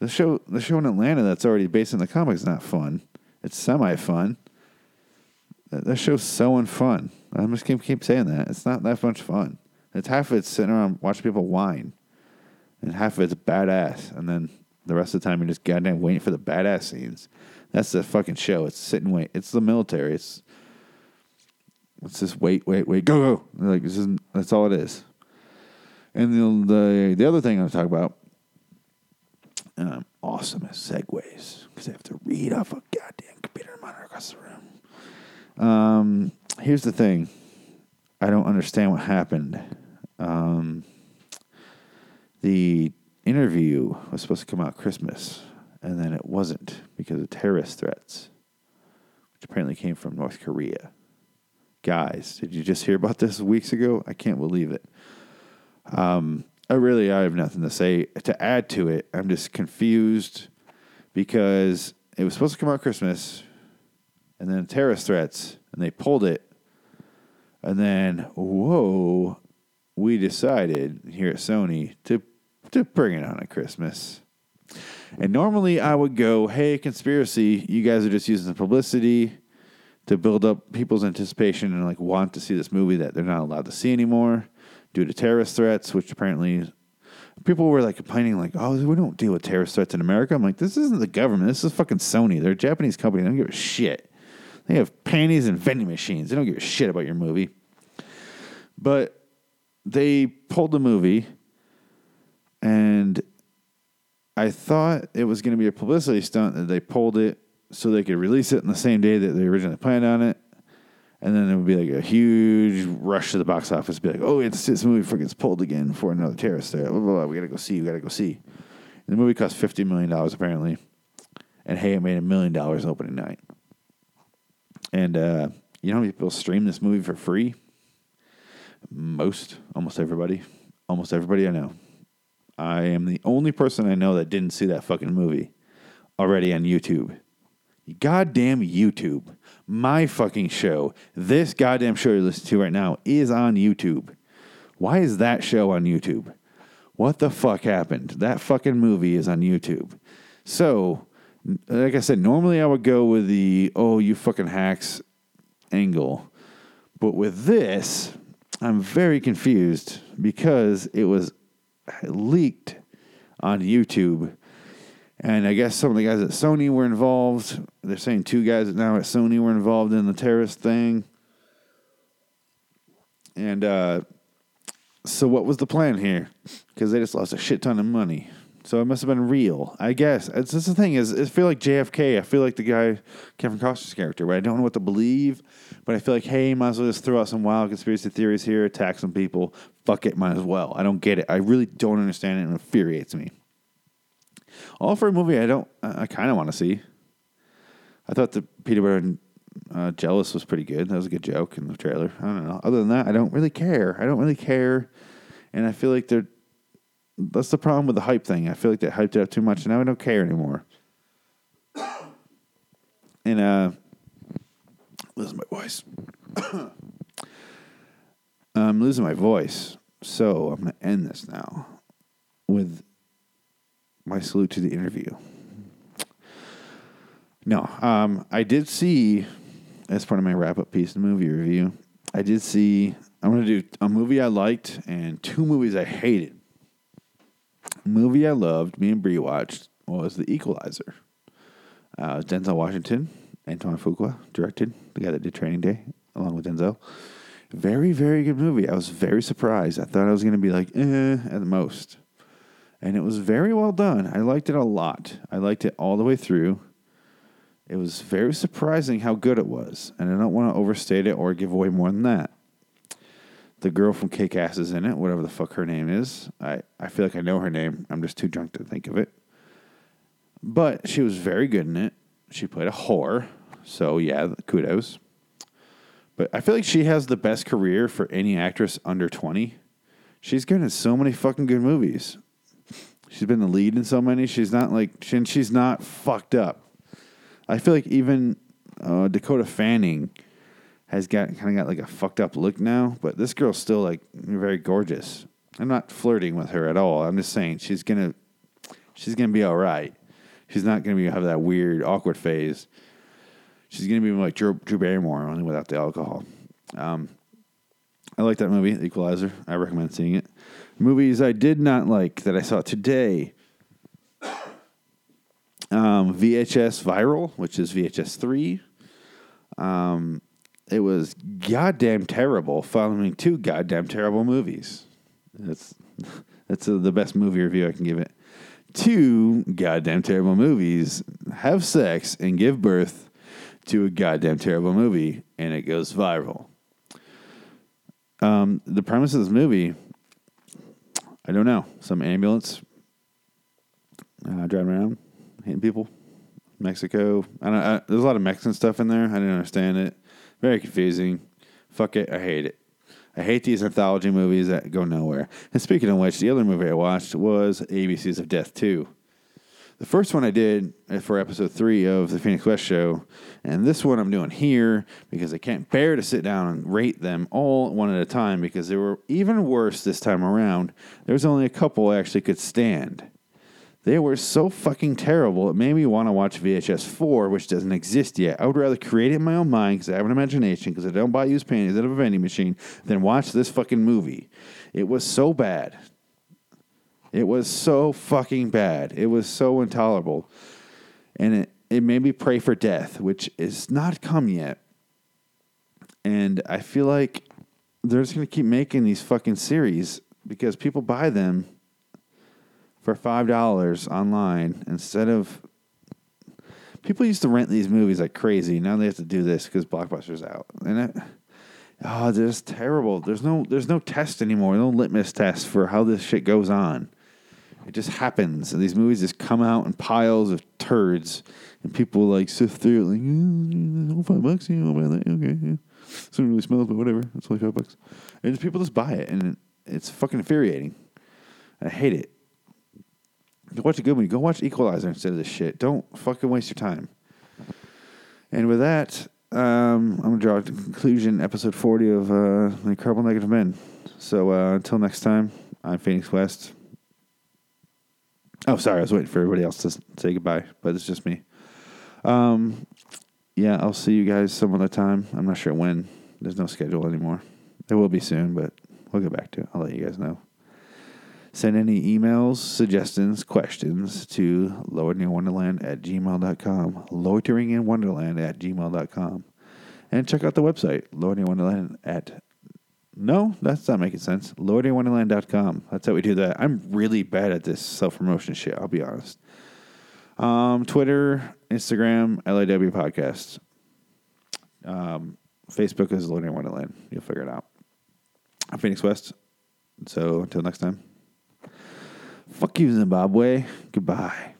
The show, the show in Atlanta that's already based on the comics, is not fun. It's semi fun. That, that show's so unfun. I just keep, keep saying that. It's not that much fun. It's half of it's sitting around watching people whine, and half of it's badass, and then the rest of the time you're just goddamn waiting for the badass scenes. That's the fucking show. It's sit and wait. It's the military. It's it's just wait, wait, wait, go, go. Like this is that's all it is. And the the, the other thing I'm talking about, and I'm awesome at segues because I have to read off a goddamn computer monitor across the room. Um, here's the thing. I don't understand what happened. Um, the interview was supposed to come out Christmas, and then it wasn't because of terrorist threats, which apparently came from North Korea. Guys, did you just hear about this weeks ago? I can't believe it. Um, I really I have nothing to say to add to it. I'm just confused because it was supposed to come out Christmas, and then terrorist threats, and they pulled it, and then whoa, we decided here at Sony to to bring it on at Christmas. And normally I would go, hey, conspiracy, you guys are just using the publicity to build up people's anticipation and like want to see this movie that they're not allowed to see anymore due to terrorist threats, which apparently people were like complaining, like, oh, we don't deal with terrorist threats in America. I'm like, this isn't the government. This is fucking Sony. They're a Japanese company. They don't give a shit. They have panties and vending machines. They don't give a shit about your movie. But they pulled the movie, and I thought it was going to be a publicity stunt that they pulled it so they could release it in the same day that they originally planned on it. And then it would be like a huge rush to the box office, be like, oh, it's this movie freaking gets pulled again for another terrorist there. Blah, blah, blah. We got to go see. We got to go see. And the movie cost $50 million, apparently. And hey, it made a million dollars opening night. And uh, you know how many people stream this movie for free? Most, almost everybody. Almost everybody I know. I am the only person I know that didn't see that fucking movie already on YouTube. Goddamn YouTube. My fucking show, this goddamn show you're listening to right now, is on YouTube. Why is that show on YouTube? What the fuck happened? That fucking movie is on YouTube. So, like I said, normally I would go with the, oh, you fucking hacks angle. But with this, I'm very confused because it was leaked on YouTube. And I guess some of the guys at Sony were involved. They're saying two guys now at Sony were involved in the terrorist thing. And uh, so, what was the plan here? Because they just lost a shit ton of money. So it must have been real, I guess. It's just the thing is, I feel like JFK. I feel like the guy Kevin Costner's character. Where I don't know what to believe, but I feel like, hey, might as well just throw out some wild conspiracy theories here, attack some people. Fuck it, might as well. I don't get it. I really don't understand it, and it infuriates me. All for a movie I don't. I kind of want to see. I thought the Peter Burton uh, Jealous was pretty good. That was a good joke in the trailer. I don't know. Other than that, I don't really care. I don't really care, and I feel like they're. That's the problem with the hype thing. I feel like they hyped it up too much, and now I don't care anymore. And uh, losing my voice. [COUGHS] I'm losing my voice, so I'm going to end this now with my salute to the interview. No, um, I did see as part of my wrap up piece, the movie review, I did see. I'm going to do a movie I liked and two movies I hated. Movie I loved, me and Bree watched, was The Equalizer. Uh, Denzel Washington, Antoine Fuqua directed, the guy that did Training Day, along with Denzel. Very, very good movie. I was very surprised. I thought I was going to be like, eh, at the most. And it was very well done. I liked it a lot. I liked it all the way through. It was very surprising how good it was. And I don't want to overstate it or give away more than that. The girl from Kick Ass is in it, whatever the fuck her name is. I, I feel like I know her name. I'm just too drunk to think of it. But she was very good in it. She played a whore. So, yeah, kudos. But I feel like she has the best career for any actress under 20. She's good in so many fucking good movies. She's been the lead in so many. She's not like, she, and she's not fucked up. I feel like even uh, Dakota Fanning has got kind of got like a fucked up look now, but this girl's still like very gorgeous. I'm not flirting with her at all. I'm just saying she's gonna she's gonna be all right. She's not gonna be have that weird awkward phase. She's gonna be like Drew, Drew Barrymore only without the alcohol. Um, I like that movie, The Equalizer. I recommend seeing it. Movies I did not like that I saw today. Um, VHS Viral, which is VHS three. Um, it was goddamn terrible, following two goddamn terrible movies. That's that's the best movie review I can give it. Two goddamn terrible movies have sex and give birth to a goddamn terrible movie, and it goes viral. Um, the premise of this movie, I don't know. Some ambulance uh, driving around, hitting people. Mexico. I don't. I, there's a lot of Mexican stuff in there. I didn't understand it. Very confusing. Fuck it. I hate it. I hate these anthology movies that go nowhere. And speaking of which, the other movie I watched was ABCs of Death 2. The first one I did for episode three of the Phoenix West show, and this one I'm doing here because I can't bear to sit down and rate them all one at a time because they were even worse this time around. There was only a couple I actually could stand. They were so fucking terrible, it made me want to watch VHS 4, which doesn't exist yet. I would rather create it in my own mind because I have an imagination, because I don't buy used panties out of a vending machine, than watch this fucking movie. It was so bad. It was so fucking bad. It was so intolerable. And it, it made me pray for death, which is not come yet. And I feel like they're just going to keep making these fucking series because people buy them for five dollars online instead of people used to rent these movies like crazy. Now they have to do this because Blockbuster's out, and it, oh, this terrible. There's no there's no test anymore. No litmus test for how this shit goes on. It just happens, and these movies just come out in piles of turds, and people like sift through it like mm, five bucks. You know, buy that. Okay, yeah. Doesn't really smell, but whatever. It's only five bucks, and just people just buy it, and it, it's fucking infuriating. I hate it. Watch a good one. Go watch Equalizer instead of this shit. Don't fucking waste your time. And with that, um, I'm gonna draw to conclusion episode 40 of uh, the Incredible Negative Men. So uh, until next time, I'm Phoenix West. Oh, sorry, I was waiting for everybody else to say goodbye, but it's just me. Um, yeah, I'll see you guys some other time. I'm not sure when. There's no schedule anymore. There will be soon, but we'll get back to it. I'll let you guys know. Send any emails, suggestions, questions to loiteringinwonderland at gmail.com. Loitering in Wonderland at gmail.com. And check out the website, Loitering Wonderland at. No, that's not making sense. LoiteringinWonderland.com. That's how we do that. I'm really bad at this self promotion shit, I'll be honest. Um, Twitter, Instagram, LAW Podcast. Um, Facebook is Loitering Wonderland. You'll figure it out. I'm Phoenix West. So until next time. Fuck you, Zimbabwe. Goodbye.